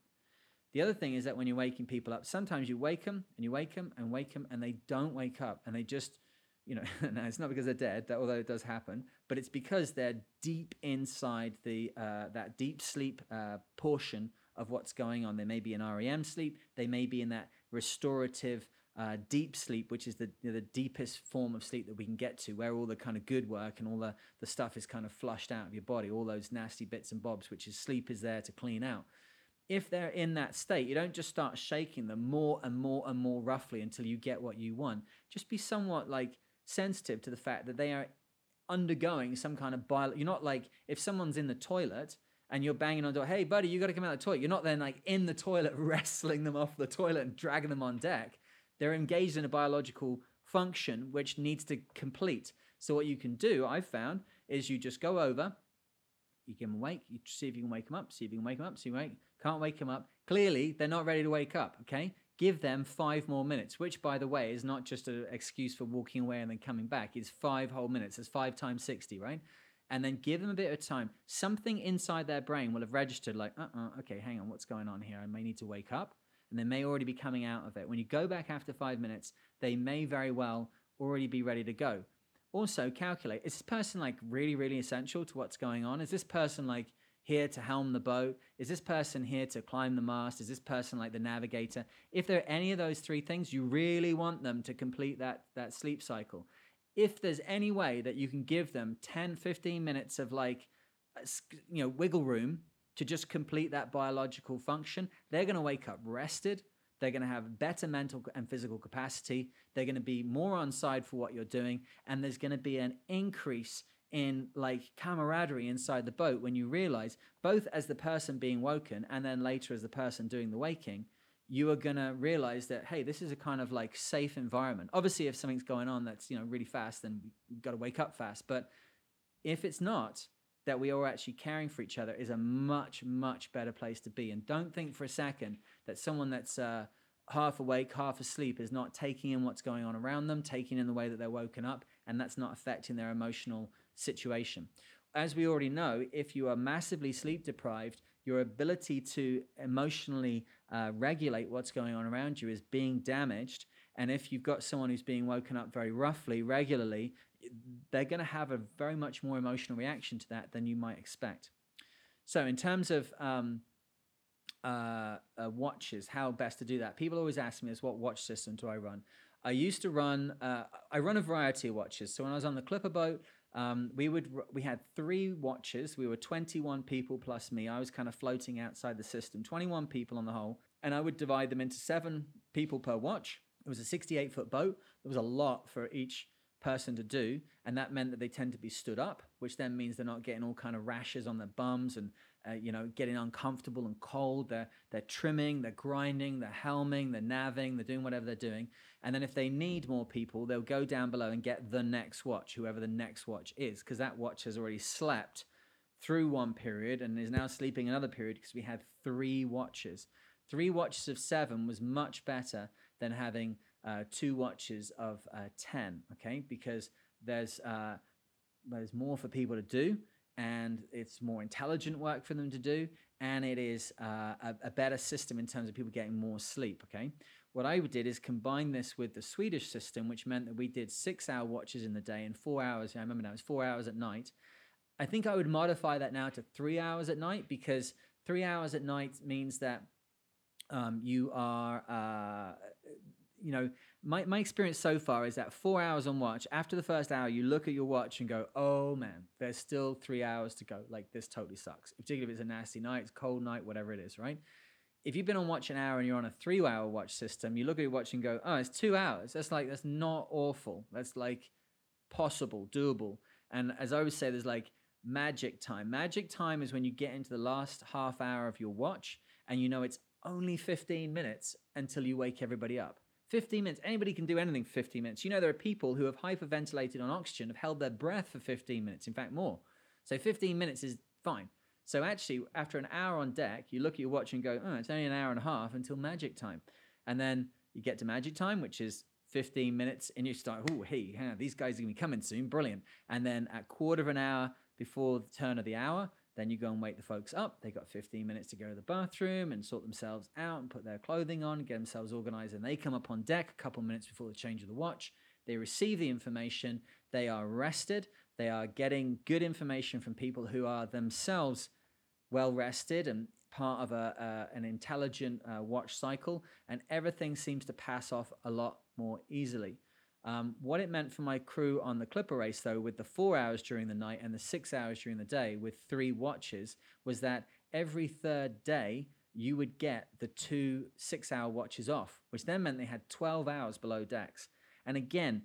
The other thing is that when you're waking people up, sometimes you wake them and you wake them and wake them and they don't wake up and they just, you know, now it's not because they're dead, that, although it does happen, but it's because they're deep inside the uh, that deep sleep uh, portion of what's going on. They may be in REM sleep, they may be in that restorative uh, deep sleep, which is the you know, the deepest form of sleep that we can get to, where all the kind of good work and all the, the stuff is kind of flushed out of your body, all those nasty bits and bobs, which is sleep is there to clean out. If they're in that state, you don't just start shaking them more and more and more roughly until you get what you want. Just be somewhat like sensitive to the fact that they are undergoing some kind of bio. You're not like if someone's in the toilet and you're banging on the door, hey buddy, you got to come out of the toilet. You're not then like in the toilet wrestling them off the toilet and dragging them on deck they're engaged in a biological function which needs to complete. So what you can do, I've found, is you just go over, you give them a wake, you see if you can wake them up, see if you can wake them up, see if you wake, can't wake them up. Clearly, they're not ready to wake up, okay? Give them five more minutes, which, by the way, is not just an excuse for walking away and then coming back. It's five whole minutes. It's five times 60, right? And then give them a bit of time. Something inside their brain will have registered, like, uh uh okay, hang on, what's going on here? I may need to wake up. And they may already be coming out of it. When you go back after five minutes, they may very well already be ready to go. Also, calculate is this person like really, really essential to what's going on? Is this person like here to helm the boat? Is this person here to climb the mast? Is this person like the navigator? If there are any of those three things, you really want them to complete that, that sleep cycle. If there's any way that you can give them 10, 15 minutes of like, you know, wiggle room to just complete that biological function, they're going to wake up rested. They're going to have better mental and physical capacity. They're going to be more on side for what you're doing. And there's going to be an increase in like camaraderie inside the boat when you realize both as the person being woken and then later as the person doing the waking you are going to realize that hey this is a kind of like safe environment obviously if something's going on that's you know really fast then we've got to wake up fast but if it's not that we are actually caring for each other is a much much better place to be and don't think for a second that someone that's uh, half awake half asleep is not taking in what's going on around them taking in the way that they're woken up and that's not affecting their emotional situation. As we already know, if you are massively sleep deprived, your ability to emotionally uh, regulate what's going on around you is being damaged. And if you've got someone who's being woken up very roughly, regularly, they're going to have a very much more emotional reaction to that than you might expect. So, in terms of um, uh, uh, watches, how best to do that, people always ask me, "Is what watch system do I run?" I used to run. Uh, I run a variety of watches. So when I was on the Clipper boat, um, we would we had three watches. We were 21 people plus me. I was kind of floating outside the system. 21 people on the whole, and I would divide them into seven people per watch. It was a 68 foot boat. There was a lot for each person to do, and that meant that they tend to be stood up, which then means they're not getting all kind of rashes on their bums and uh, you know getting uncomfortable and cold. They're they're trimming, they're grinding, they're helming, they're naving, they're doing whatever they're doing. And then if they need more people, they'll go down below and get the next watch, whoever the next watch is, because that watch has already slept through one period and is now sleeping another period because we had three watches. Three watches of seven was much better than having uh, two watches of uh, 10, okay? Because there's, uh, there's more for people to do and it's more intelligent work for them to do and it is uh, a, a, better system in terms of people getting more sleep, okay? What I did is combine this with the Swedish system, which meant that we did six hour watches in the day and four hours. I remember now, it was four hours at night. I think I would modify that now to three hours at night because three hours at night means that um, you are, uh, you know, my, my experience so far is that four hours on watch, after the first hour, you look at your watch and go, oh man, there's still three hours to go. Like, this totally sucks. Particularly if it's a nasty night, it's cold night, whatever it is, right? if you've been on watch an hour and you're on a three hour watch system, you look at your watch and go, oh, it's two hours. That's like, that's not awful. That's like possible, doable. And as I always say, there's like magic time. Magic time is when you get into the last half hour of your watch and you know it's only 15 minutes until you wake everybody up. 15 minutes. Anybody can do anything for 15 minutes. You know, there are people who have hyperventilated on oxygen, have held their breath for 15 minutes, in fact, more. So 15 minutes is fine. So actually, after an hour on deck, you look at your watch and go, oh, it's only an hour and a half until magic time. And then you get to magic time, which is 15 minutes, and you start, oh, hey, yeah, these guys are going to be coming soon. Brilliant. And then at quarter of an hour before the turn of the hour, then you go and wake the folks up. They got 15 minutes to go to the bathroom and sort themselves out and put their clothing on, get themselves organized. And they come up on deck a couple minutes before the change of the watch. They receive the information. They are rested. They are getting good information from people who are themselves well rested and part of a, uh, an intelligent uh, watch cycle, and everything seems to pass off a lot more easily. Um, what it meant for my crew on the Clipper race, though, with the four hours during the night and the six hours during the day with three watches, was that every third day you would get the two six hour watches off, which then meant they had 12 hours below decks. And again,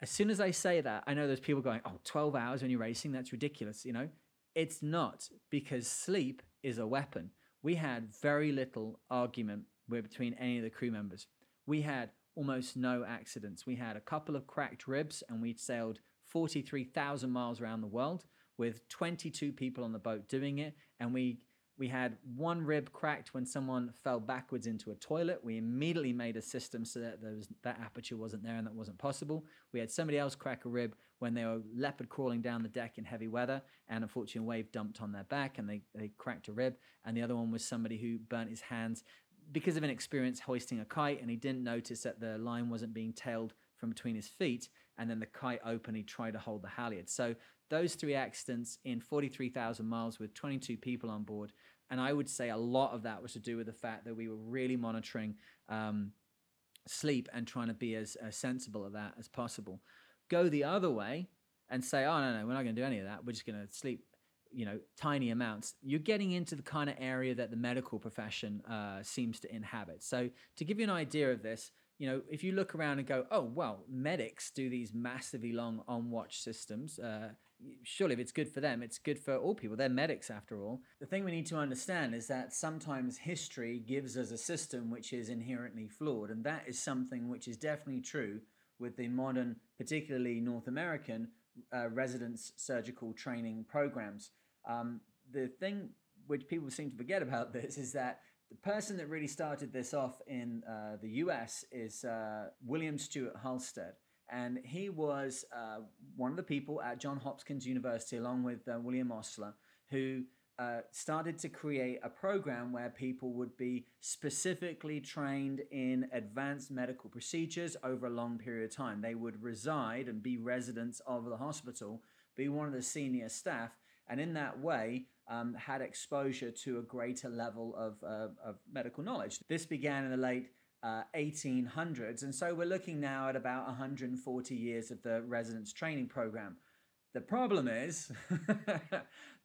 as soon as I say that, I know there's people going, oh, 12 hours when you're racing, that's ridiculous, you know? It's not because sleep is a weapon. We had very little argument between any of the crew members. We had almost no accidents. We had a couple of cracked ribs, and we'd sailed 43,000 miles around the world with 22 people on the boat doing it. And we we had one rib cracked when someone fell backwards into a toilet. We immediately made a system so that there was, that aperture wasn't there and that wasn't possible. We had somebody else crack a rib when they were leopard crawling down the deck in heavy weather, and unfortunately, a wave dumped on their back and they, they cracked a rib. And the other one was somebody who burnt his hands because of an experience hoisting a kite, and he didn't notice that the line wasn't being tailed from between his feet, and then the kite opened. He tried to hold the halyard. So those three accidents in 43,000 miles with 22 people on board, and I would say a lot of that was to do with the fact that we were really monitoring um, sleep and trying to be as, as sensible of that as possible. Go the other way and say, oh no no, we're not going to do any of that. We're just going to sleep you know tiny amounts you're getting into the kind of area that the medical profession uh, seems to inhabit. So to give you an idea of this you know if you look around and go oh well medics do these massively long on watch systems uh, surely if it's good for them it's good for all people. They're medics after all. The thing we need to understand is that sometimes history gives us a system which is inherently flawed and that is something which is definitely true with the modern particularly north american uh, surgical training programs um, the thing which people seem to forget about this is that the person that really started this off in uh, the US is uh, William Stewart Halsted. And he was uh, one of the people at Johns Hopkins University, along with uh, William Osler, who uh, started to create a program where people would be specifically trained in advanced medical procedures over a long period of time. They would reside and be residents of the hospital, be one of the senior staff, and in that way um, had exposure to a greater level of, uh, of medical knowledge. This began in the late uh, 1800s, and so we're looking now at about 140 years of the residence training program. The problem is,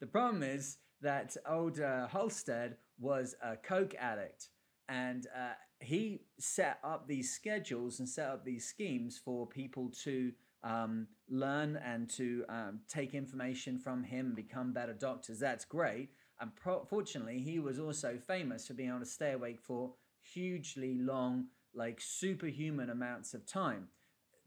the problem is that old uh, Halsted was a coke addict, and uh, he set up these schedules and set up these schemes for people to um, learn and to um, take information from him, become better doctors. That's great. And pro- fortunately, he was also famous for being able to stay awake for hugely long, like superhuman amounts of time.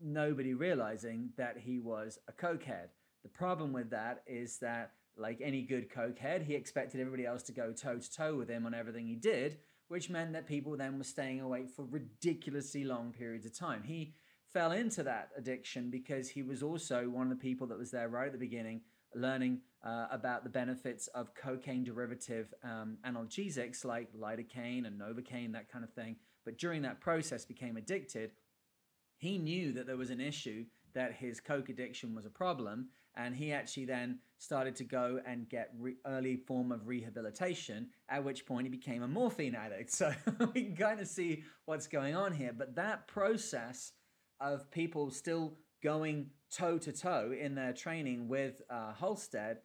Nobody realizing that he was a cokehead. The problem with that is that, like any good cokehead, he expected everybody else to go toe to toe with him on everything he did, which meant that people then were staying awake for ridiculously long periods of time. He fell into that addiction because he was also one of the people that was there right at the beginning learning uh, about the benefits of cocaine derivative um, analgesics like lidocaine and novocaine that kind of thing. But during that process became addicted. He knew that there was an issue that his coke addiction was a problem and he actually then started to go and get re- early form of rehabilitation at which point he became a morphine addict. So we can kind of see what's going on here. But that process of people still going toe to toe in their training with uh, Halsted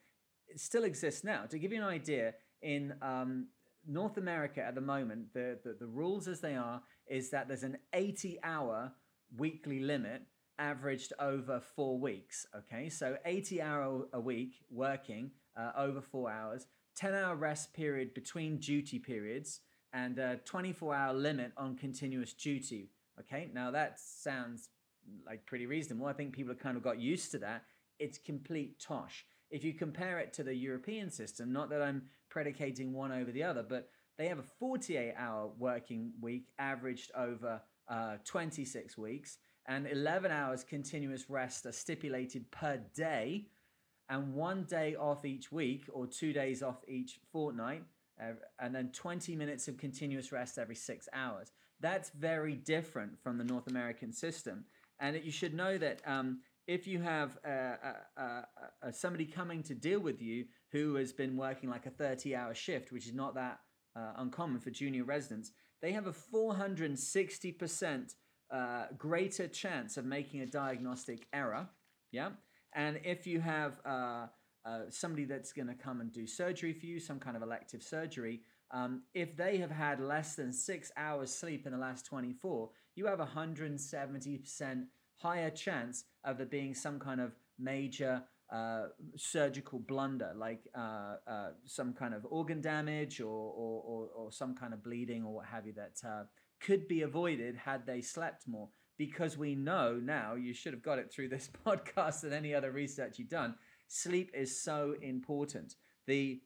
still exists now. To give you an idea, in um, North America at the moment, the, the, the rules as they are is that there's an 80 hour weekly limit averaged over four weeks. Okay, so 80 hour a week working uh, over four hours, 10 hour rest period between duty periods, and a 24 hour limit on continuous duty Okay, now that sounds like pretty reasonable. I think people have kind of got used to that. It's complete tosh. If you compare it to the European system, not that I'm predicating one over the other, but they have a 48 hour working week averaged over uh, 26 weeks, and 11 hours continuous rest are stipulated per day, and one day off each week or two days off each fortnight, uh, and then 20 minutes of continuous rest every six hours. That's very different from the North American system. And you should know that um, if you have uh, uh, uh, somebody coming to deal with you who has been working like a 30 hour shift, which is not that uh, uncommon for junior residents, they have a 460% uh, greater chance of making a diagnostic error. Yeah. And if you have uh, somebody that's going to come and do surgery for you, some kind of elective surgery, um, if they have had less than six hours sleep in the last 24, you have a 170% higher chance of there being some kind of major uh, surgical blunder, like uh, uh, some kind of organ damage or, or, or, or, some kind of bleeding or what have you that uh, could be avoided had they slept more. Because we know now, you should have got it through this podcast and any other research you've done, sleep is so important. The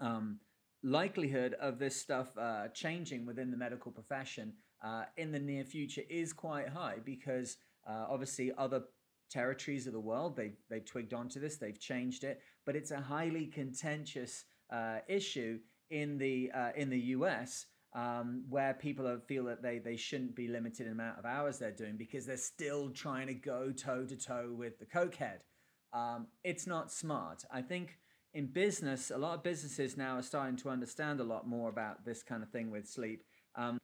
um, likelihood of this stuff uh, changing within the medical profession uh, in the near future is quite high because uh, obviously other territories of the world they've, they've twigged onto this they've changed it but it's a highly contentious uh, issue in the uh, in the US um, where people feel that they, they shouldn't be limited in amount of hours they're doing because they're still trying to go toe to toe with the cokehead. Um, it's not smart. I think in business, a lot of businesses now are starting to understand a lot more about this kind of thing with sleep. Um,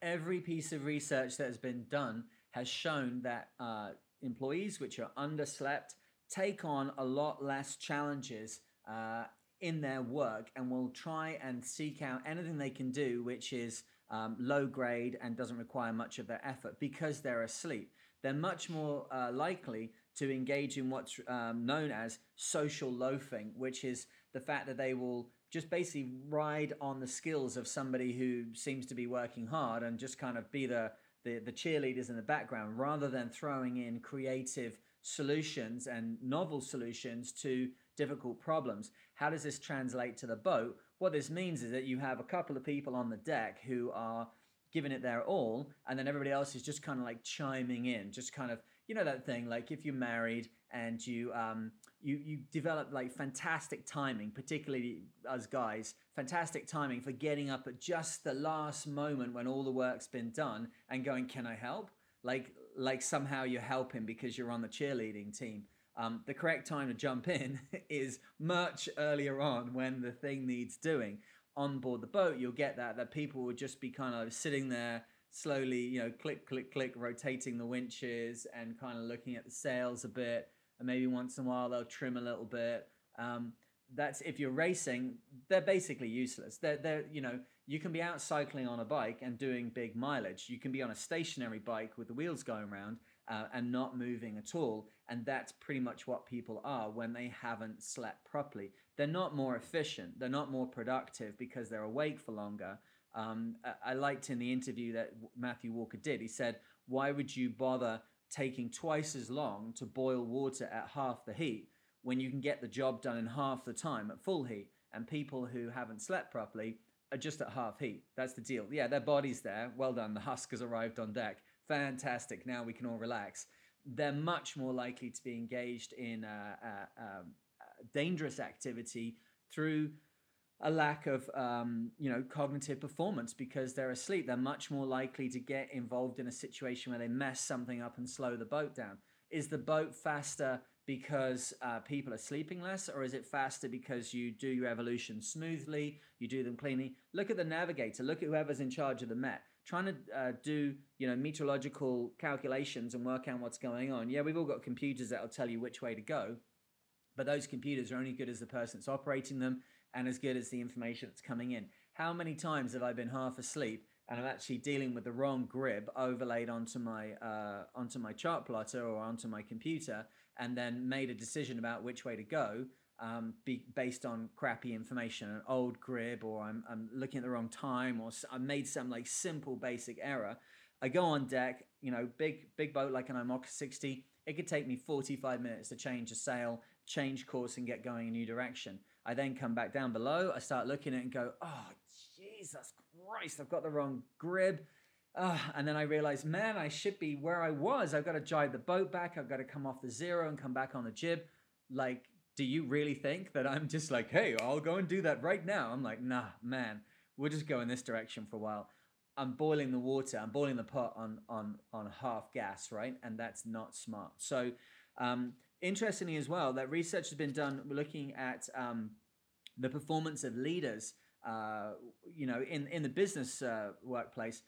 every piece of research that has been done has shown that uh, employees which are underslept take on a lot less challenges uh, in their work and will try and seek out anything they can do which is um, low grade and doesn't require much of their effort because they're asleep. They're much more uh, likely to engage in what's um, known as social loafing, which is the fact that they will just basically ride on the skills of somebody who seems to be working hard and just kind of be the, the, the cheerleaders in the background rather than throwing in creative solutions and novel solutions to difficult problems. How does this translate to the boat? What this means is that you have a couple of people on the deck who are giving it their all, and then everybody else is just kind of like chiming in, just kind of you know that thing like if you're married and you um you you develop like fantastic timing particularly as guys fantastic timing for getting up at just the last moment when all the work's been done and going can i help? Like like somehow you're helping because you're on the cheerleading team. Um, the correct time to jump in is much earlier on when the thing needs doing. On board the boat you'll get that that people will just be kind of sitting there slowly, you know, click, click, click, rotating the winches and kind of looking at the sails a bit. And maybe once in a while they'll trim a little bit. Um, that's if you're racing, they're basically useless. They're, they're, you know, you can be out cycling on a bike and doing big mileage. You can be on a stationary bike with the wheels going around uh, and not moving at all. And that's pretty much what people are when they haven't slept properly. They're not more efficient, they're not more productive because they're awake for longer. Um, I liked in the interview that Matthew Walker did. He said, "Why would you bother taking twice as long to boil water at half the heat when you can get the job done in half the time at full heat?" And people who haven't slept properly are just at half heat. That's the deal. Yeah, their body's there. Well done. The husk has arrived on deck. Fantastic. Now we can all relax. They're much more likely to be engaged in uh, uh, um, uh, dangerous activity through a lack of um, you know cognitive performance because they're asleep. They're much more likely to get involved in a situation where they mess something up and slow the boat down. Is the boat faster because uh, people are sleeping less or is it faster because you do your evolution smoothly you do them cleanly? Look at the navigator. Look at whoever's in charge of the met. Trying to uh, do you know meteorological calculations and work out what's going on. Yeah we've all got computers that'll tell you which way to go but those computers are only good as the person that's operating them and as good as the information that's coming in. How many times have I been half asleep and I'm actually dealing with the wrong grib overlaid onto my uh, onto my chart plotter or onto my computer, and then made a decision about which way to go um, be, based on crappy information, an old grib, or I'm, I'm looking at the wrong time, or I made some like simple basic error. I go on deck, you know, big big boat like an IMOCA 60. It could take me 45 minutes to change a sail, change course, and get going a new direction. I then come back down below. I start looking at it and go, oh, Jesus Christ, I've got the wrong grib. Uh, and then I realize, man, I should be where I was. I've got to drive the boat back. I've got to come off the zero and come back on the jib. Like, do you really think that I'm just like, hey, I'll go and do that right now? I'm like, nah, man, we'll just go in this direction for a while. I'm boiling the water. I'm boiling the pot on on on half gas, right? And that's not smart. So um, interestingly, as well, that research has been done looking at um, the performance of leaders. Uh, you know, in in the business uh, workplace,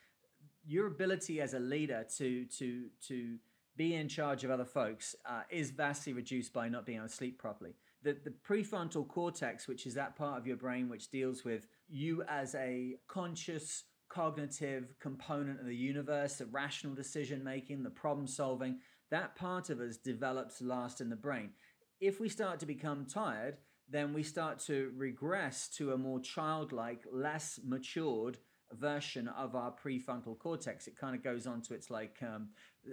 your ability as a leader to to to be in charge of other folks uh, is vastly reduced by not being able to sleep properly. The, the prefrontal cortex, which is that part of your brain which deals with you as a conscious, cognitive component of the universe, the rational decision making, the problem solving, that part of us develops last in the brain. If we start to become tired, then we start to regress to a more childlike, less matured version of our prefrontal cortex. It kind of goes on to its like, um,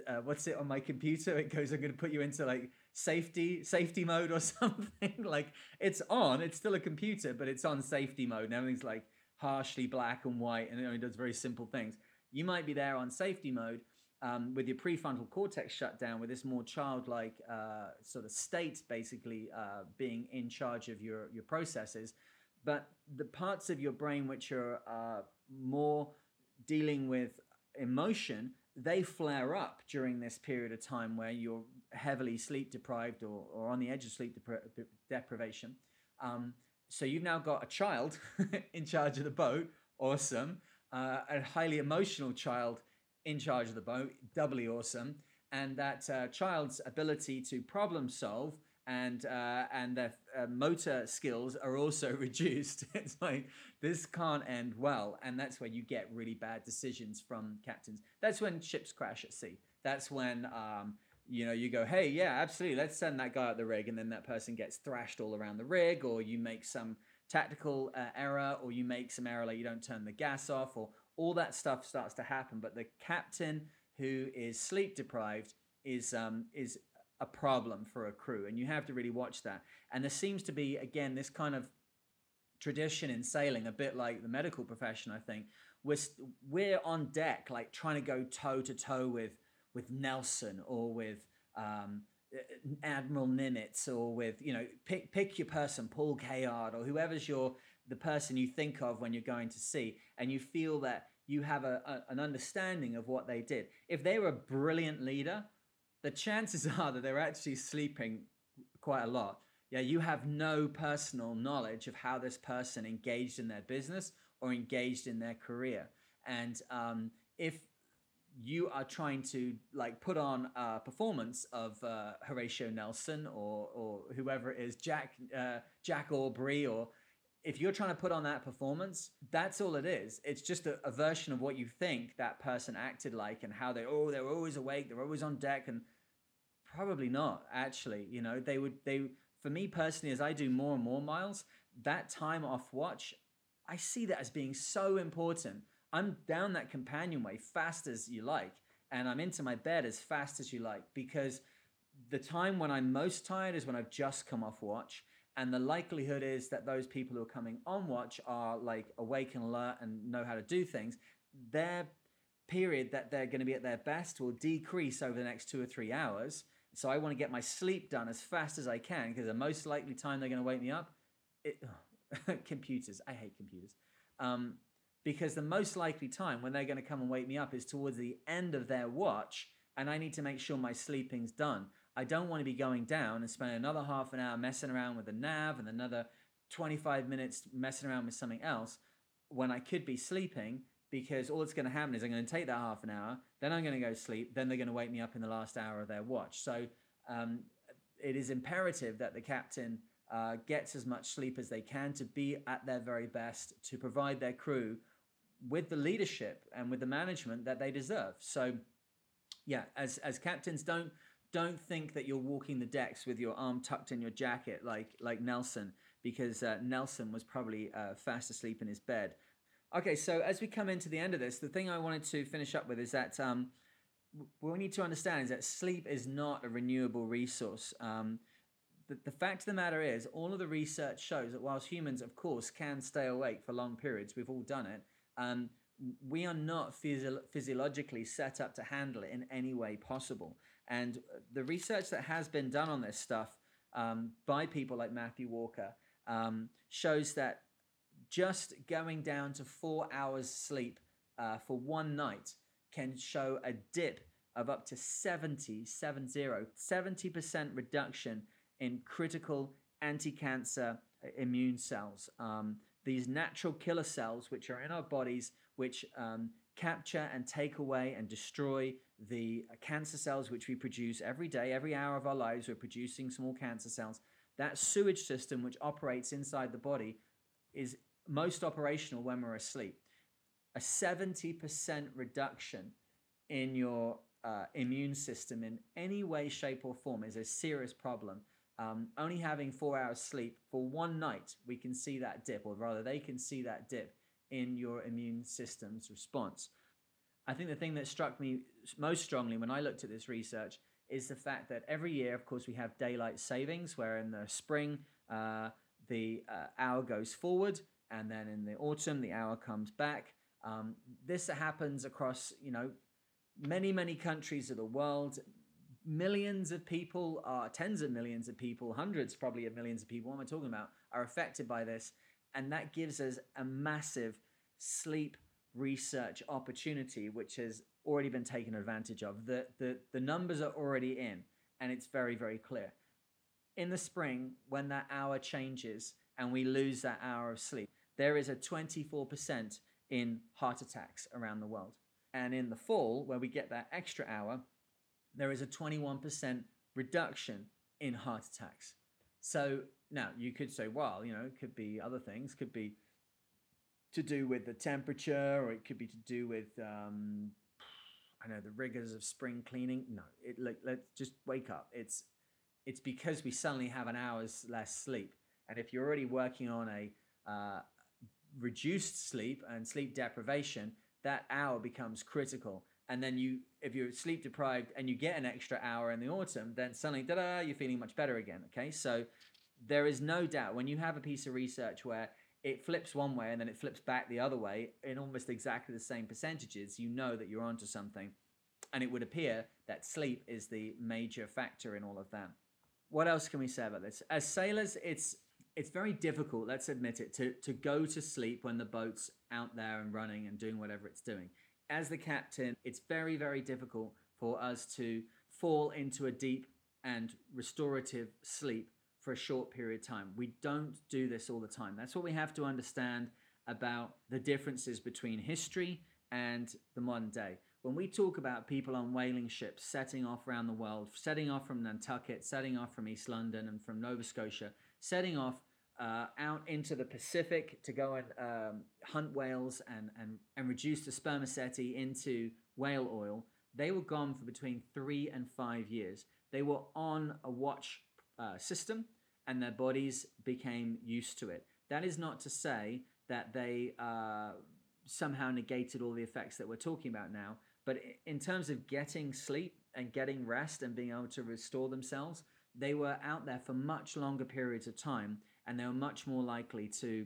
uh, what's it on my computer? It goes, I'm going to put you into like safety safety mode or something. like it's on. It's still a computer, but it's on safety mode, and everything's like harshly black and white, and it only does very simple things. You might be there on safety mode. Um, with your prefrontal cortex shut down, with this more childlike uh, sort of state, basically uh, being in charge of your your processes, but the parts of your brain which are uh, more dealing with emotion, they flare up during this period of time where you're heavily sleep deprived or, or on the edge of sleep depri- deprivation. Um, so you've now got a child in charge of the boat, awesome. Uh, a highly emotional child in charge of the boat, doubly awesome. And that uh, child's ability to problem solve and uh, and their uh, motor skills are also reduced. it's like this can't end well, and that's where you get really bad decisions from captains. That's when ships crash at sea. That's when um, you know you go, hey, yeah, absolutely, let's send that guy out the rig, and then that person gets thrashed all around the rig, or you make some tactical uh, error, or you make some error like you don't turn the gas off, or all that stuff starts to happen. But the captain who is sleep deprived is um, is a problem for a crew, and you have to really watch that. And there seems to be again this kind of tradition in sailing, a bit like the medical profession. I think we're we're on deck, like trying to go toe to toe with with Nelson or with um, Admiral Nimitz or with you know pick pick your person, Paul Cayard or whoever's your the person you think of when you're going to sea, and you feel that you have a, a an understanding of what they did. If they were a brilliant leader the chances are that they're actually sleeping quite a lot. Yeah, you have no personal knowledge of how this person engaged in their business or engaged in their career. And um, if you are trying to like put on a performance of uh, Horatio Nelson or or whoever it is, Jack uh, Jack Aubrey, or if you're trying to put on that performance, that's all it is. It's just a, a, version of what you think that person acted like and how they oh they're always awake, they're always on deck, and probably not actually. You know they would they for me personally as I do more and more miles, that time off watch, I see that as being so important. I'm down that companionway fast as you like, and I'm into my bed as fast as you like because the time when I'm most tired is when I've just come off watch and the likelihood is that those people who are coming on watch are like awake and alert and know how to do things. Their period that they're going to be at their best will decrease over the next two or three hours. So i want to get my sleep done as fast as i can because the most likely time they're going to wake me up it, computers. I hate computers. Um, because the most likely time when they're going to come and wake me up is towards the end of their watch and i need to make sure my sleeping's done I don't want to be going down and spend another half an hour messing around with the nav and another 25 minutes messing around with something else when I could be sleeping because all that's going to happen is I'm going to take that half an hour, then I'm going to go sleep, then they're going to wake me up in the last hour of their watch. So um, it is imperative that the captain uh, gets as much sleep as they can to be at their very best to provide their crew with the leadership and with the management that they deserve. So, yeah, as as captains, don't don't think that you're walking the decks with your arm tucked in your jacket like like Nelson, because uh, Nelson was probably uh, fast asleep in his bed. Okay, so as we come into the end of this, the thing I wanted to finish up with is that um, what we need to understand is that sleep is not a renewable resource. Um, the, fact of the matter is, all of the research shows that whilst humans, of course, can stay awake for long periods, we've all done it. Um, we are not physio- physiologically set up to handle it in any way possible. And the research that has been done on this stuff um, by people like Matthew Walker um, shows that just going down to four hours sleep uh, for one night can show a dip of up to 70, 70, 70% reduction in critical anti-cancer immune cells. Um, these natural killer cells, which are in our bodies, which um, capture and take away and destroy the cancer cells which we produce every day, every hour of our lives, we're producing small cancer cells. That sewage system which operates inside the body is most operational when we're asleep. A 70% reduction in your uh, immune system in any way, shape, or form is a serious problem. Um, only having four hours sleep for one night, we can see that dip, or rather, they can see that dip in your immune system's response. I think the thing that struck me most strongly when I looked at this research is the fact that every year, of course, we have daylight savings, where in the spring, uh, the uh, hour goes forward, and then in the autumn, the hour comes back. Um, this happens across, you know, many, many countries of the world. Millions of people are, tens of millions of people, hundreds probably of millions of people, what am I talking about, are affected by this. And that gives us a massive sleep research opportunity, which has already been taken advantage of. The, the, the numbers are already in, and it's very, very clear. In the spring, when that hour changes and we lose that hour of sleep, there is a 24% in heart attacks around the world. And in the fall, where we get that extra hour, there is a 21% reduction in heart attacks. So now you could say, well, you know, it could be other things, could be to do with the temperature, or it could be to do with, um, I know, the rigors of spring cleaning. No, it like let's just wake up. It's it's because we suddenly have an hour's less sleep, and if you're already working on a uh, reduced sleep and sleep deprivation, that hour becomes critical. And then you, if you're sleep deprived and you get an extra hour in the autumn, then suddenly, da-da, you're feeling much better again. Okay, so there is no doubt when you have a piece of research where it flips one way and then it flips back the other way in almost exactly the same percentages, you know that you're onto something. And it would appear that sleep is the major factor in all of that. What else can we say about this? As sailors, it's it's very difficult, let's admit it, to, to go to sleep when the boat's out there and running and doing whatever it's doing. As the captain, it's very, very difficult for us to fall into a deep and restorative sleep for a short period of time. We don't do this all the time. That's what we have to understand about the differences between history and the modern day. When we talk about people on whaling ships setting off around the world, setting off from Nantucket, setting off from East London and from Nova Scotia, setting off uh, out into the Pacific to go and um, hunt whales and, and, and reduce the spermaceti into whale oil, they were gone for between three and five years. They were on a watch uh, system and their bodies became used to it. That is not to say that they uh, somehow negated all the effects that we're talking about now, but in terms of getting sleep and getting rest and being able to restore themselves, they were out there for much longer periods of time and they were much more likely to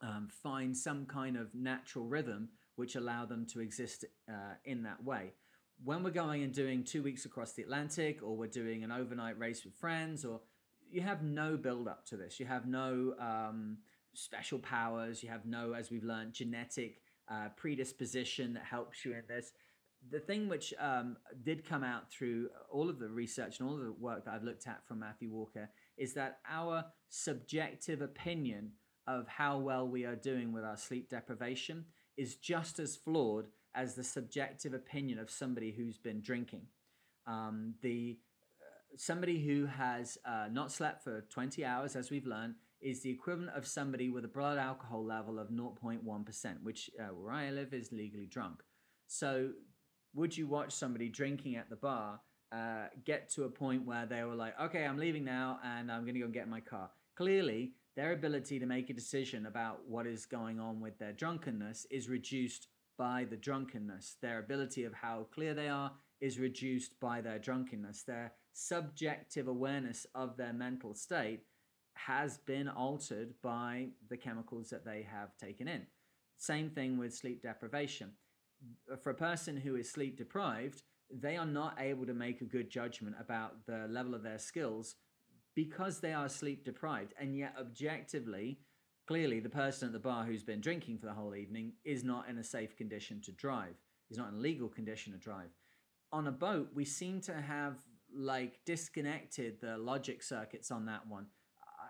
um, find some kind of natural rhythm which allowed them to exist uh, in that way. When we're going and doing two weeks across the Atlantic, or we're doing an overnight race with friends, or you have no build up to this, you have no um, special powers, you have no, as we've learned, genetic uh, predisposition that helps you in this. The thing which um, did come out through all of the research and all of the work that I've looked at from Matthew Walker is that our subjective opinion of how well we are doing with our sleep deprivation is just as flawed as the subjective opinion of somebody who's been drinking. Um, the uh, somebody who has uh, not slept for 20 hours, as we've learned, is the equivalent of somebody with a blood alcohol level of 0.1%, which uh, where I live is legally drunk. So, would you watch somebody drinking at the bar uh, get to a point where they were like, okay, I'm leaving now and I'm going to go get my car. Clearly, their ability to make a decision about what is going on with their drunkenness is reduced by the drunkenness. Their ability of how clear they are is reduced by their drunkenness. Their subjective awareness of their mental state has been altered by the chemicals that they have taken in. Same thing with sleep deprivation. For a person who is sleep deprived, they are not able to make a good judgment about the level of their skills because they are sleep deprived. And yet, objectively, clearly, the person at the bar who's been drinking for the whole evening is not in a safe condition to drive, he's not in a legal condition to drive. On a boat, we seem to have like disconnected the logic circuits on that one.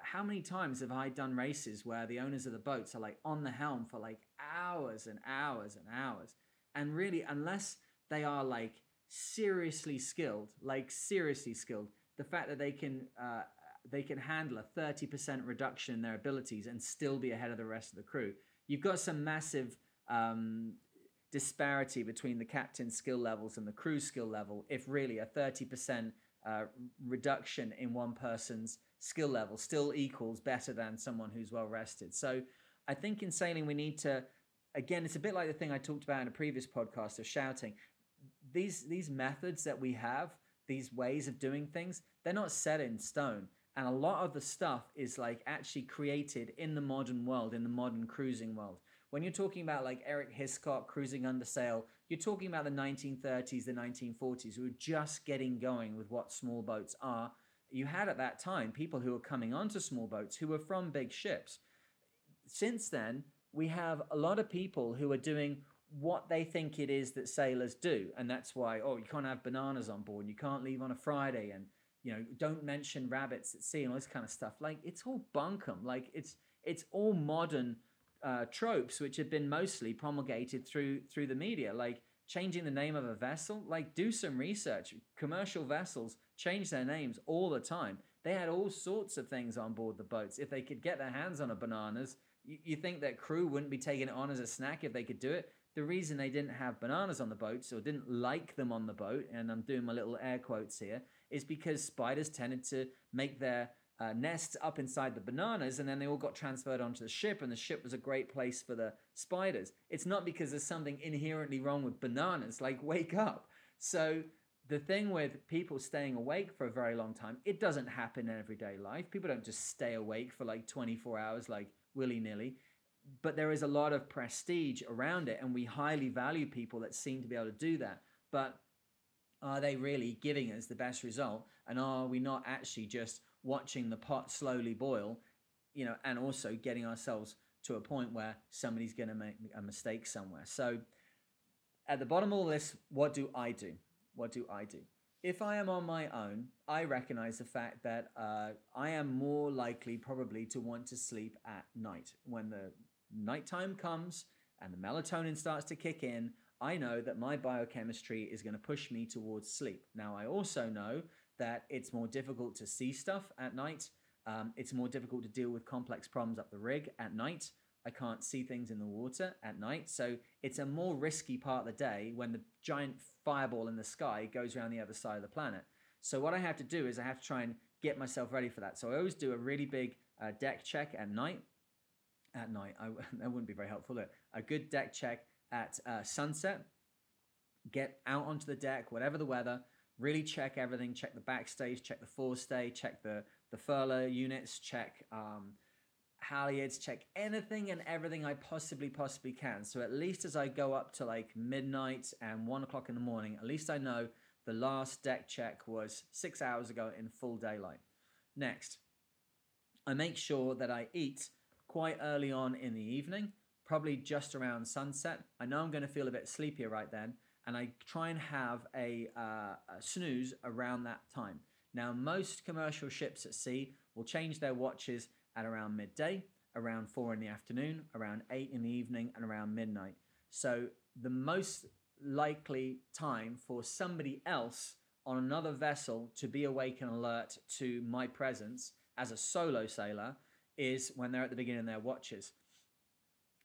How many times have I done races where the owners of the boats are like on the helm for like hours and hours and hours? And really, unless they are like seriously skilled, like seriously skilled. The fact that they can uh, they can handle a 30% reduction in their abilities and still be ahead of the rest of the crew. You've got some massive um, disparity between the captain's skill levels and the crew's skill level. If really a 30% uh, reduction in one person's skill level still equals better than someone who's well rested. So I think in sailing we need to again, it's a bit like the thing I talked about in a previous podcast of shouting. These these methods that we have, these ways of doing things, they're not set in stone. And a lot of the stuff is like actually created in the modern world, in the modern cruising world. When you're talking about like Eric Hiscock cruising under sail, you're talking about the 1930s, the 1940s, who were just getting going with what small boats are. You had at that time people who were coming onto small boats who were from big ships. Since then, we have a lot of people who are doing what they think it is that sailors do. And that's why, oh, you can't have bananas on board, you can't leave on a Friday, and you know, don't mention rabbits at sea and all this kind of stuff. Like it's all bunkum. Like it's it's all modern uh, tropes which have been mostly promulgated through through the media, like changing the name of a vessel. Like do some research. Commercial vessels change their names all the time. They had all sorts of things on board the boats. If they could get their hands on a bananas, you, you think that crew wouldn't be taking it on as a snack if they could do it. The reason they didn't have bananas on the boats or didn't like them on the boat, and I'm doing my little air quotes here, is because spiders tended to make their uh, nests up inside the bananas and then they all got transferred onto the ship and the ship was a great place for the spiders. It's not because there's something inherently wrong with bananas. Like wake up. So the thing with people staying awake for a very long time it doesn't happen in everyday life. People don't just stay awake for like 24 hours like willy-nilly. But there is a lot of prestige around it and we highly value people that seem to be able to do that. But are they really giving us the best result and are we not actually just watching the pot slowly boil, you know, and also getting ourselves to a point where somebody's going to make a mistake somewhere. So, at the bottom of all this, what do I do? What do I do? If I am on my own, I recognize the fact that uh, I am more likely probably to want to sleep at night. When the nighttime comes and the melatonin starts to kick in, I know that my biochemistry is going to push me towards sleep. Now, I also know that it's more difficult to see stuff at night. Um, it's more difficult to deal with complex problems up the rig at night. I can't see things in the water at night. So it's a more risky part of the day when the giant fireball in the sky goes around the other side of the planet. So what I have to do is I have to try and get myself ready for that. So I always do a really big uh, deck check at night. At night, I, that wouldn't be very helpful. Look, a good deck check at uh, sunset. Get out onto the deck, whatever the weather really check everything, check the backstay, check the forestay, check the, the furler units, check um, halyards, check anything and everything I possibly, possibly can. So at least as I go up to like midnight and one o'clock in the morning, at least I know the last deck check was six hours ago in full daylight. Next, I make sure that I eat quite early on in the evening, probably just around sunset. I know I'm going to feel a bit sleepier right then, and I try and have a, uh, a snooze around that time. Now, most commercial ships at sea will change their watches at around midday, around four in the afternoon, around eight in the evening, and around midnight. So, the most likely time for somebody else on another vessel to be awake and alert to my presence as a solo sailor is when they're at the beginning of their watches.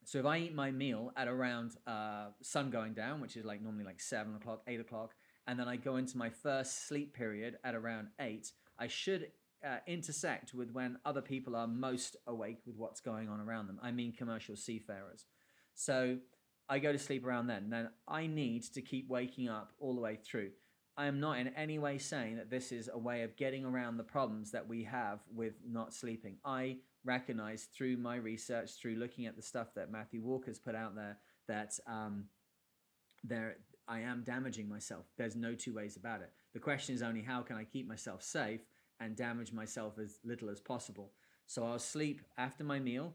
So if I eat my meal at around uh, sun going down, which is like normally like seven o'clock, eight o'clock, and then I go into my first sleep period at around eight, I should uh, intersect with when other people are most awake with what's going on around them. I mean, commercial seafarers. So I go to sleep around then. Then I need to keep waking up all the way through. I am not in any way saying that this is a way of getting around the problems that we have with not sleeping. I recognize through my research, through looking at the stuff that Matthew Walker's put out there, that um, there I am damaging myself. There's no two ways about it. The question is only how can I keep myself safe and damage myself as little as possible. So I'll sleep after my meal.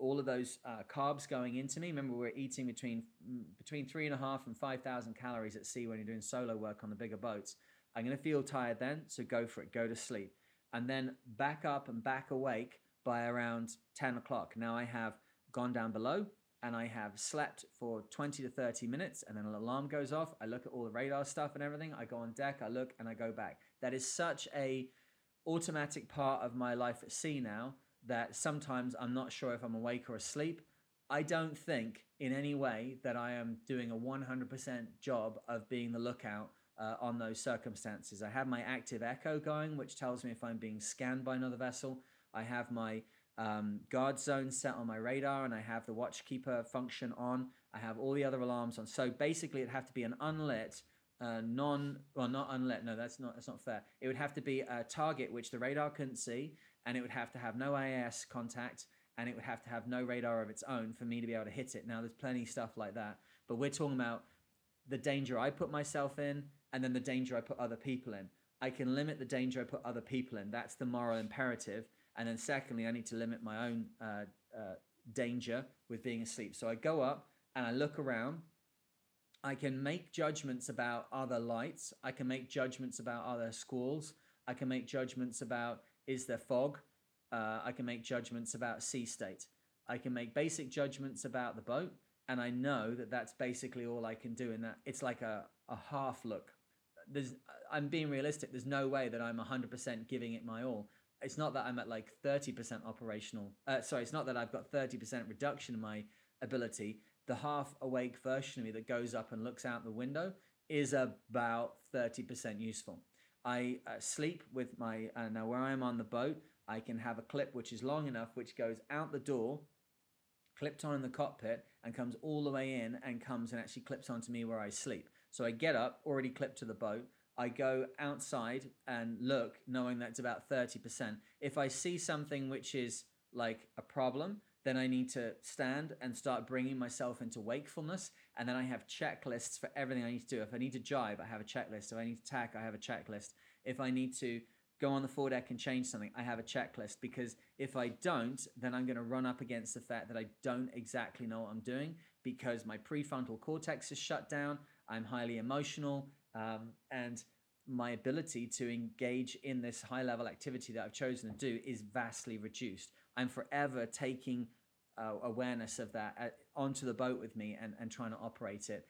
All of those uh, carbs going into me. Remember, we're eating between mm, between three and a half and five thousand calories at sea when you're doing solo work on the bigger boats. I'm going to feel tired then, so go for it. Go to sleep, and then back up and back awake by around 10 o'clock. Now I have gone down below and I have slept for 20 to 30 minutes and then an alarm goes off. I look at all the radar stuff and everything. I go on deck, I look and I go back. That is such a automatic part of my life at sea now that sometimes I'm not sure if I'm awake or asleep. I don't think in any way that I am doing a 100% job of being the lookout uh, on those circumstances. I have my active echo going, which tells me if I'm being scanned by another vessel. I have my um, guard zone set on my radar, and I have the watchkeeper function on. I have all the other alarms on. So basically, it'd have to be an unlit, uh, non well not unlit. No, that's not that's not fair. It would have to be a target which the radar couldn't see, and it would have to have no AIS contact, and it would have to have no radar of its own for me to be able to hit it. Now, there's plenty of stuff like that, but we're talking about the danger I put myself in, and then the danger I put other people in. I can limit the danger I put other people in. That's the moral imperative. And then, secondly, I need to limit my own uh, uh, danger with being asleep. So I go up and I look around. I can make judgments about other lights. I can make judgments about other squalls. I can make judgments about is there fog. Uh, I can make judgments about sea state. I can make basic judgments about the boat, and I know that that's basically all I can do in that. It's like a, a half look. There's, I'm being realistic. There's no way that I'm 100% giving it my all. It's not that I'm at like 30% operational. Uh, sorry, it's not that I've got 30% reduction in my ability. The half awake version of me that goes up and looks out the window is about 30% useful. I uh, sleep with my, uh, now where I am on the boat, I can have a clip which is long enough, which goes out the door, clipped on in the cockpit, and comes all the way in and comes and actually clips onto me where I sleep. So I get up, already clipped to the boat. I go outside and look, knowing that's about 30%. If I see something which is like a problem, then I need to stand and start bringing myself into wakefulness. And then I have checklists for everything I need to do. If I need to jibe, I have a checklist. If I need to tack, I have a checklist. If I need to go on the foredeck and change something, I have a checklist. Because if I don't, then I'm going to run up against the fact that I don't exactly know what I'm doing because my prefrontal cortex is shut down. I'm highly emotional. Um, and my ability to engage in this high level activity that I've chosen to do is vastly reduced. I'm forever taking uh, awareness of that uh, onto the boat with me and, and trying to operate it.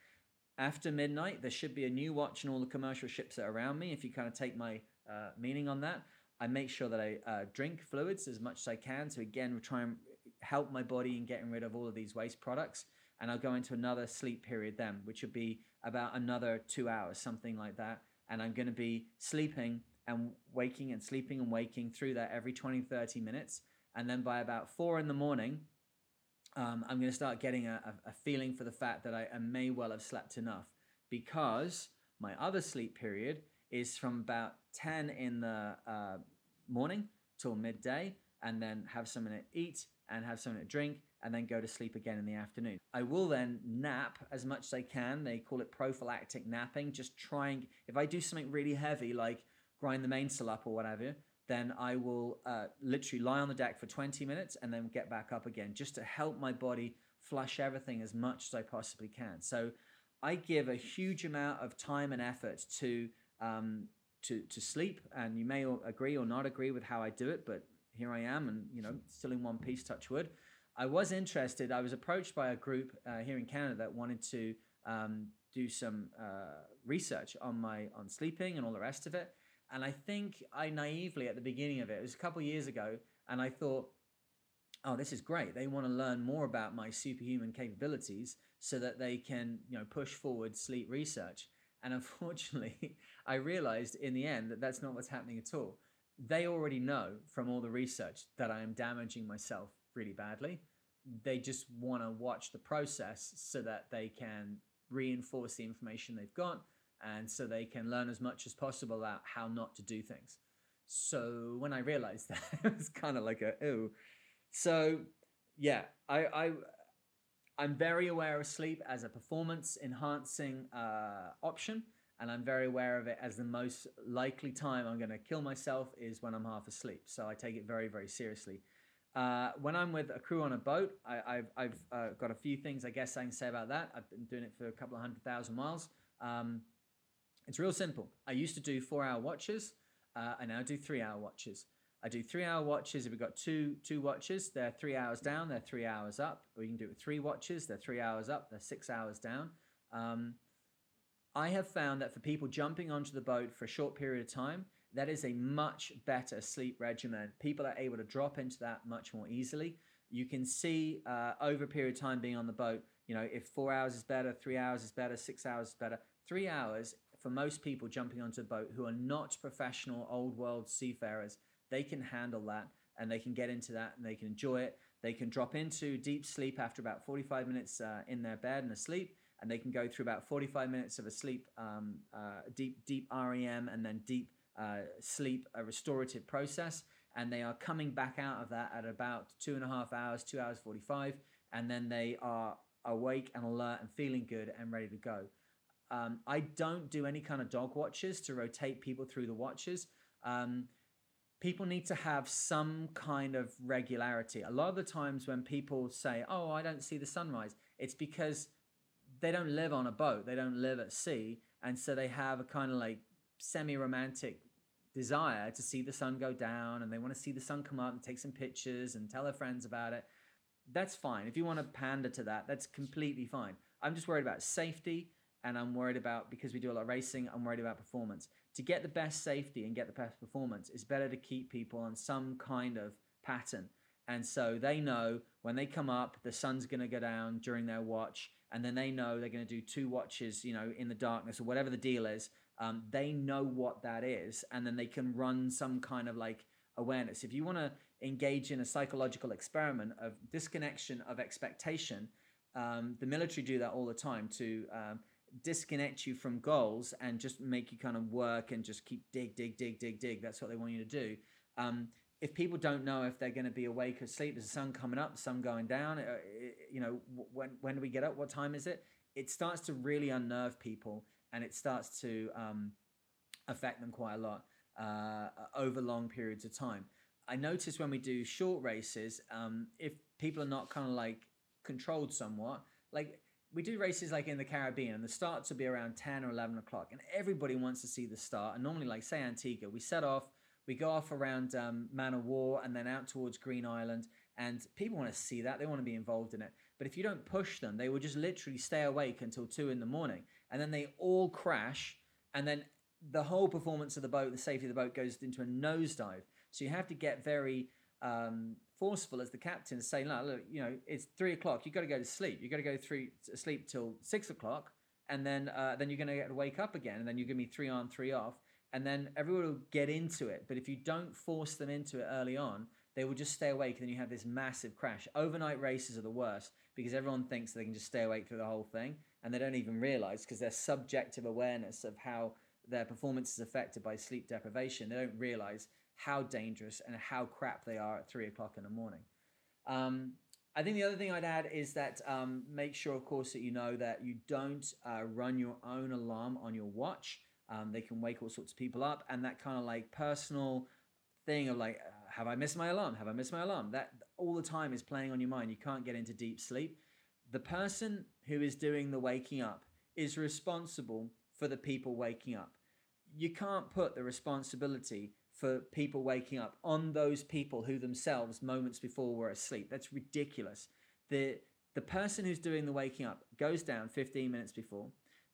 After midnight, there should be a new watch and all the commercial ships that are around me. If you kind of take my uh, meaning on that, I make sure that I uh, drink fluids as much as I can So again we try and help my body in getting rid of all of these waste products. And I'll go into another sleep period then, which would be about another two hours, something like that. And I'm going to be sleeping and waking and sleeping and waking through that every 20, 30 minutes and then by about four in the morning, um, I'm going to start getting a, a, feeling for the fact that I, I may well have slept enough because my other sleep period is from about 10 in the uh, morning till midday, and then have something to eat and have something to drink, and then go to sleep again in the afternoon. I will then nap as much as I can. They call it prophylactic napping, just trying, if I do something really heavy, like grind the mainsail up or whatever, then I will uh, literally lie on the deck for 20 minutes and then get back up again just to help my body flush everything as much as I possibly can. So I give a huge amount of time and effort to um, to to sleep, and you may agree or not agree with how I do it, but here I am, and you know, still in one piece. Touch wood. I was interested. I was approached by a group uh, here in Canada that wanted to um, do some uh, research on my on sleeping and all the rest of it. And I think I naively at the beginning of it, it was a couple years ago, and I thought, oh, this is great. They want to learn more about my superhuman capabilities so that they can, you know, push forward sleep research. And unfortunately, I realized in the end that that's not what's happening at all. They already know from all the research that I am damaging myself really badly. They just want to watch the process so that they can reinforce the information they've got and so they can learn as much as possible about how not to do things. So when I realized that, it was kind of like a ooh. So yeah, I, I I'm very aware of sleep as a performance enhancing uh, option, and I'm very aware of it as the most likely time I'm going to kill myself is when I'm half asleep. So I take it very very seriously. Uh, when I'm with a crew on a boat, I, have I've uh, got a few things I guess I can say about that. I've been doing it for a couple of hundred thousand miles. Um, it's real simple. I used to do four hour watches. Uh, I now do three hour watches. I do three hour watches. If we've got two two watches, they're three hours down, they're three hours up. Or you can do it with three watches, they're three hours up, they're six hours down. Um, I have found that for people jumping onto the boat for a short period of time, that is a much better sleep regimen. People are able to drop into that much more easily. You can see uh, over a period of time being on the boat, you know, if four hours is better, three hours is better, six hours is better. Three hours for most people jumping onto a boat who are not professional old world seafarers, they can handle that and they can get into that and they can enjoy it. They can drop into deep sleep after about 45 minutes uh, in their bed and asleep, and they can go through about 45 minutes of a sleep, um, uh, deep, deep REM, and then deep uh, sleep, a restorative process. And they are coming back out of that at about two and a half hours, two hours 45, and then they are awake and alert and feeling good and ready to go. Um, I don't do any kind of dog watches to rotate people through the watches. Um, people need to have some kind of regularity. A lot of the times when people say, "Oh, I don't see the sunrise," it's because they don't live on a boat, they don't live at sea, and so they have a kind of like semi-romantic desire to see the sun go down and they want to see the sun come up and take some pictures and tell their friends about it. That's fine. If you want to pander to that, that's completely fine. I'm just worried about safety and I'm worried about because we do a lot of racing, I'm worried about performance. To get the best safety and get the best performance, it's better to keep people on some kind of pattern. And so they know when they come up, the sun's going to go down during their watch, and then they know they're going to do two watches, you know, in the darkness or whatever the deal is. Um, they know what that is, and then they can run some kind of like awareness. If you want to engage in a psychological experiment of disconnection of expectation, um, the military do that all the time to um, disconnect you from goals and just make you kind of work and just keep dig, dig, dig, dig, dig. That's what they want you to do. Um, if people don't know if they're going to be awake or asleep, is the sun coming up, sun going down? Uh, you know, when when do we get up? What time is it? It starts to really unnerve people, and it starts to um, affect them quite a lot uh, over long periods of time. I notice when we do short races, um, if people are not kind of like controlled somewhat, like we do races like in the Caribbean, and the starts will be around 10 or 11 o'clock, and everybody wants to see the start. And normally, like say Antigua, we set off, we go off around um, Man of War, and then out towards Green Island, and people want to see that. They want to be involved in it. But if you don't push them, they will just literally stay awake until two in the morning, and then they all crash, and then the whole performance of the boat, the safety of the boat, goes into a nosedive. So you have to get very um, forceful as the captain to say, look, you know, it's three o'clock. You've got to go to sleep. You've got to go to sleep till six o'clock. And then, uh, then you're going to get to wake up again. And then going to be three on, three off. And then everyone will get into it. But if you don't force them into it early on, they will just stay awake. And then you have this massive crash. Overnight races are the worst because everyone thinks they can just stay awake through the whole thing. And they don't even realize because their subjective awareness of how their performance is affected by sleep deprivation, they don't realize how dangerous and how crap they are at three o'clock in the morning. Um, I think the other thing I'd add is that um, make sure, of course, that you know that you don't uh, run your own alarm on your watch. Um, they can wake all sorts of people up, and that kind of like personal thing of like, uh, have I missed my alarm? Have I missed my alarm? That all the time is playing on your mind. You can't get into deep sleep. The person who is doing the waking up is responsible for the people waking up. You can't put the responsibility for people waking up on those people who themselves moments before were asleep. That's ridiculous. The the person who's doing the waking up goes down 15 minutes before.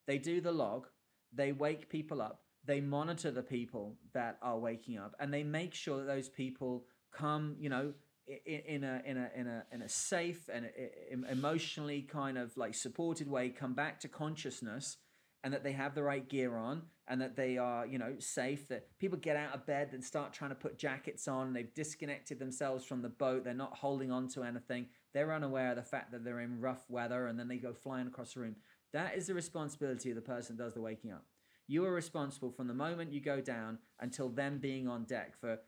They do the log, they wake people up, they monitor the people that are waking up and they make sure that those people come, you know, in, a in a in a in a safe and emotionally kind of like supported way come back to consciousness and that they have the right gear on and that they are, you know, safe. That people get out of bed and start trying to put jackets on. They've disconnected themselves from the boat. They're not holding on to anything. They're unaware of the fact that they're in rough weather and then they go flying across the room. That is the responsibility of the person does the waking up. You are responsible from the moment you go down until them being on deck for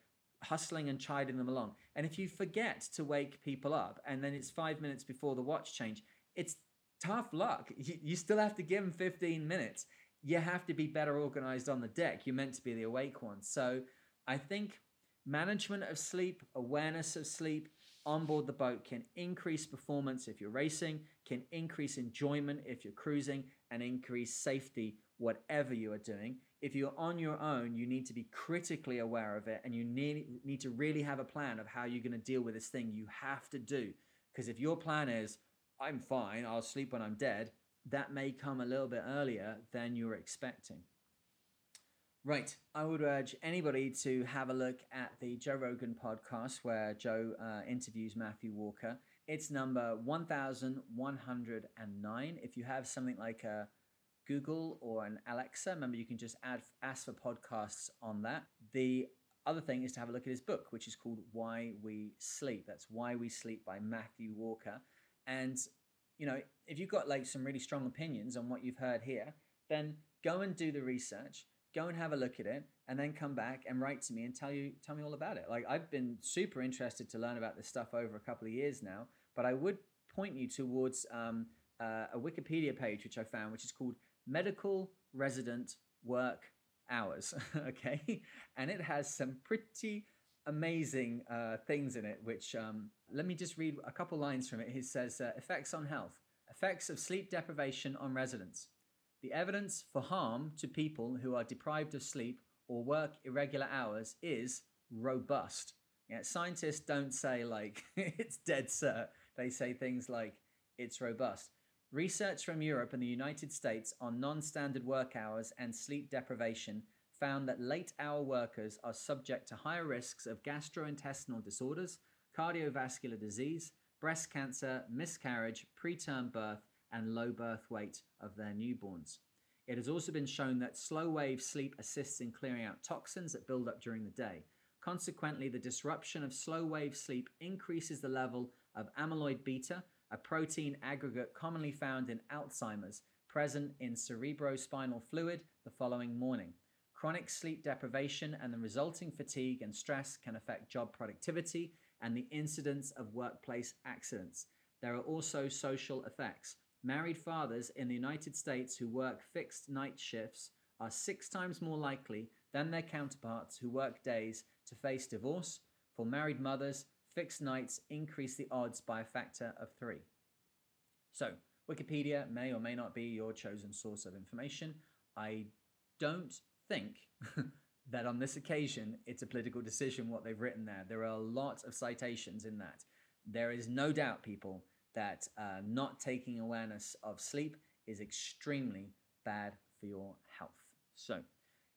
hustling and chiding them along. And if you forget to wake people up and then it's five minutes before the watch change, it's tough luck. You, you still have to give them 15 minutes. You have to be better organized on the deck. You're meant to be the awake one. So I think management of sleep, awareness of sleep on board the boat can increase performance if you're racing, can increase enjoyment if you're cruising, and increase safety, whatever you are doing. If you're on your own, you need to be critically aware of it and you need, need to really have a plan of how you're going to deal with this thing you have to do. Because if your plan is, I'm fine, I'll sleep when I'm dead, that may come a little bit earlier than you're expecting. Right, I would urge anybody to have a look at the Joe Rogan podcast where Joe uh, interviews Matthew Walker. It's number 1109. If you have something like a Google or an Alexa, remember you can just add ask for podcasts on that. The other thing is to have a look at his book, which is called Why We Sleep. That's Why We Sleep by Matthew Walker. And, you know, if you've got like some really strong opinions on what you've heard here, then go and do the research, go and have a look at it, and then come back and write to me and tell you tell me all about it. Like I've been super interested to learn about this stuff over a couple of years now, but I would point you towards um, uh, a Wikipedia page which I found, which is called Medical Resident Work Hours. okay, and it has some pretty amazing uh, things in it. Which um, let me just read a couple lines from it. He says uh, effects on health, effects of sleep deprivation on residents. The evidence for harm to people who are deprived of sleep or work irregular hours is robust. Yeah, scientists don't say like it's dead cert. They say things like it's robust. Research from Europe and the United States on non standard work hours and sleep deprivation found that late hour workers are subject to higher risks of gastrointestinal disorders, cardiovascular disease, breast cancer, miscarriage, preterm birth, and low birth weight of their newborns. It has also been shown that slow wave sleep assists in clearing out toxins that build up during the day. Consequently, the disruption of slow wave sleep increases the level of amyloid beta, a protein aggregate commonly found in Alzheimer's, present in cerebrospinal fluid the following morning. Chronic sleep deprivation and the resulting fatigue and stress can affect job productivity and the incidence of workplace accidents. There are also social effects. Married fathers in the United States who work fixed night shifts are six times more likely than their counterparts who work days to face divorce. For married mothers, fixed nights increase the odds by a factor of three. So, Wikipedia may or may not be your chosen source of information. I don't think that on this occasion it's a political decision what they've written there. There are a lot of citations in that. There is no doubt, people, that uh, not taking awareness of sleep is extremely bad for your health. So,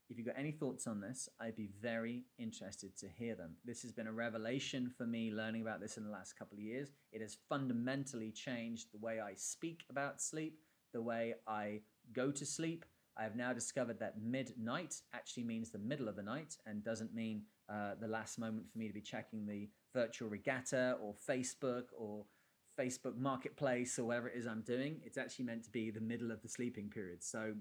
if you've got any thoughts on this, I'd be very interested to hear them. This has been a revelation for me learning about this in the last couple of years. It has fundamentally changed the way I speak about sleep, the way I go to sleep. I have now discovered that midnight actually means the middle of the night and doesn't mean uh, the last moment for me to be checking the virtual regatta or Facebook or Facebook Marketplace or whatever it is I'm doing. It's actually meant to be the middle of the sleeping period. So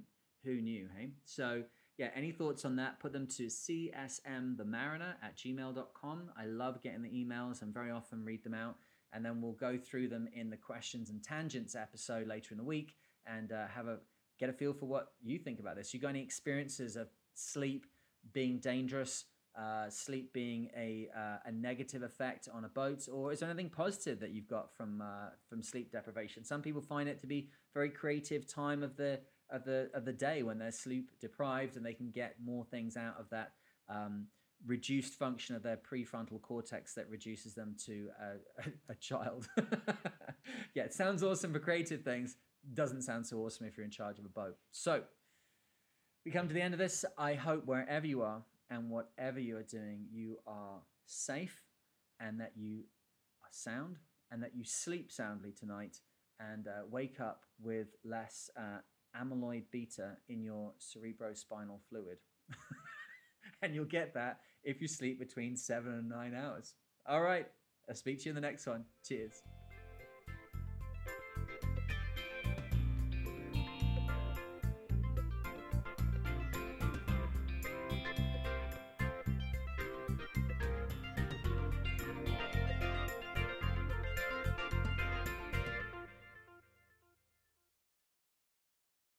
who knew, hey? So yeah, any thoughts on that? Put them to csmthemariner at gmail.com. I love getting the emails and very often read them out. And then we'll go through them in the questions and tangents episode later in the week and uh, have a get a feel for what you think about this. You got any experiences of sleep being dangerous? uh, sleep being a, uh, a negative effect on a boat, or is there anything positive that you've got from uh, from sleep deprivation? Some people find it to be very creative time of the of the of the day when they're sleep deprived and they can get more things out of that um, reduced function of their prefrontal cortex that reduces them to a, a, a child. yeah, it sounds awesome for creative things. Doesn't sound so awesome if you're in charge of a boat. So we come to the end of this. I hope wherever you are and whatever you are doing, you are safe and that you are sound and that you sleep soundly tonight and uh, wake up with less uh, amyloid beta in your cerebrospinal fluid. and you'll get that if you sleep between seven and nine hours. All right, I'll speak to you in the next one. Cheers.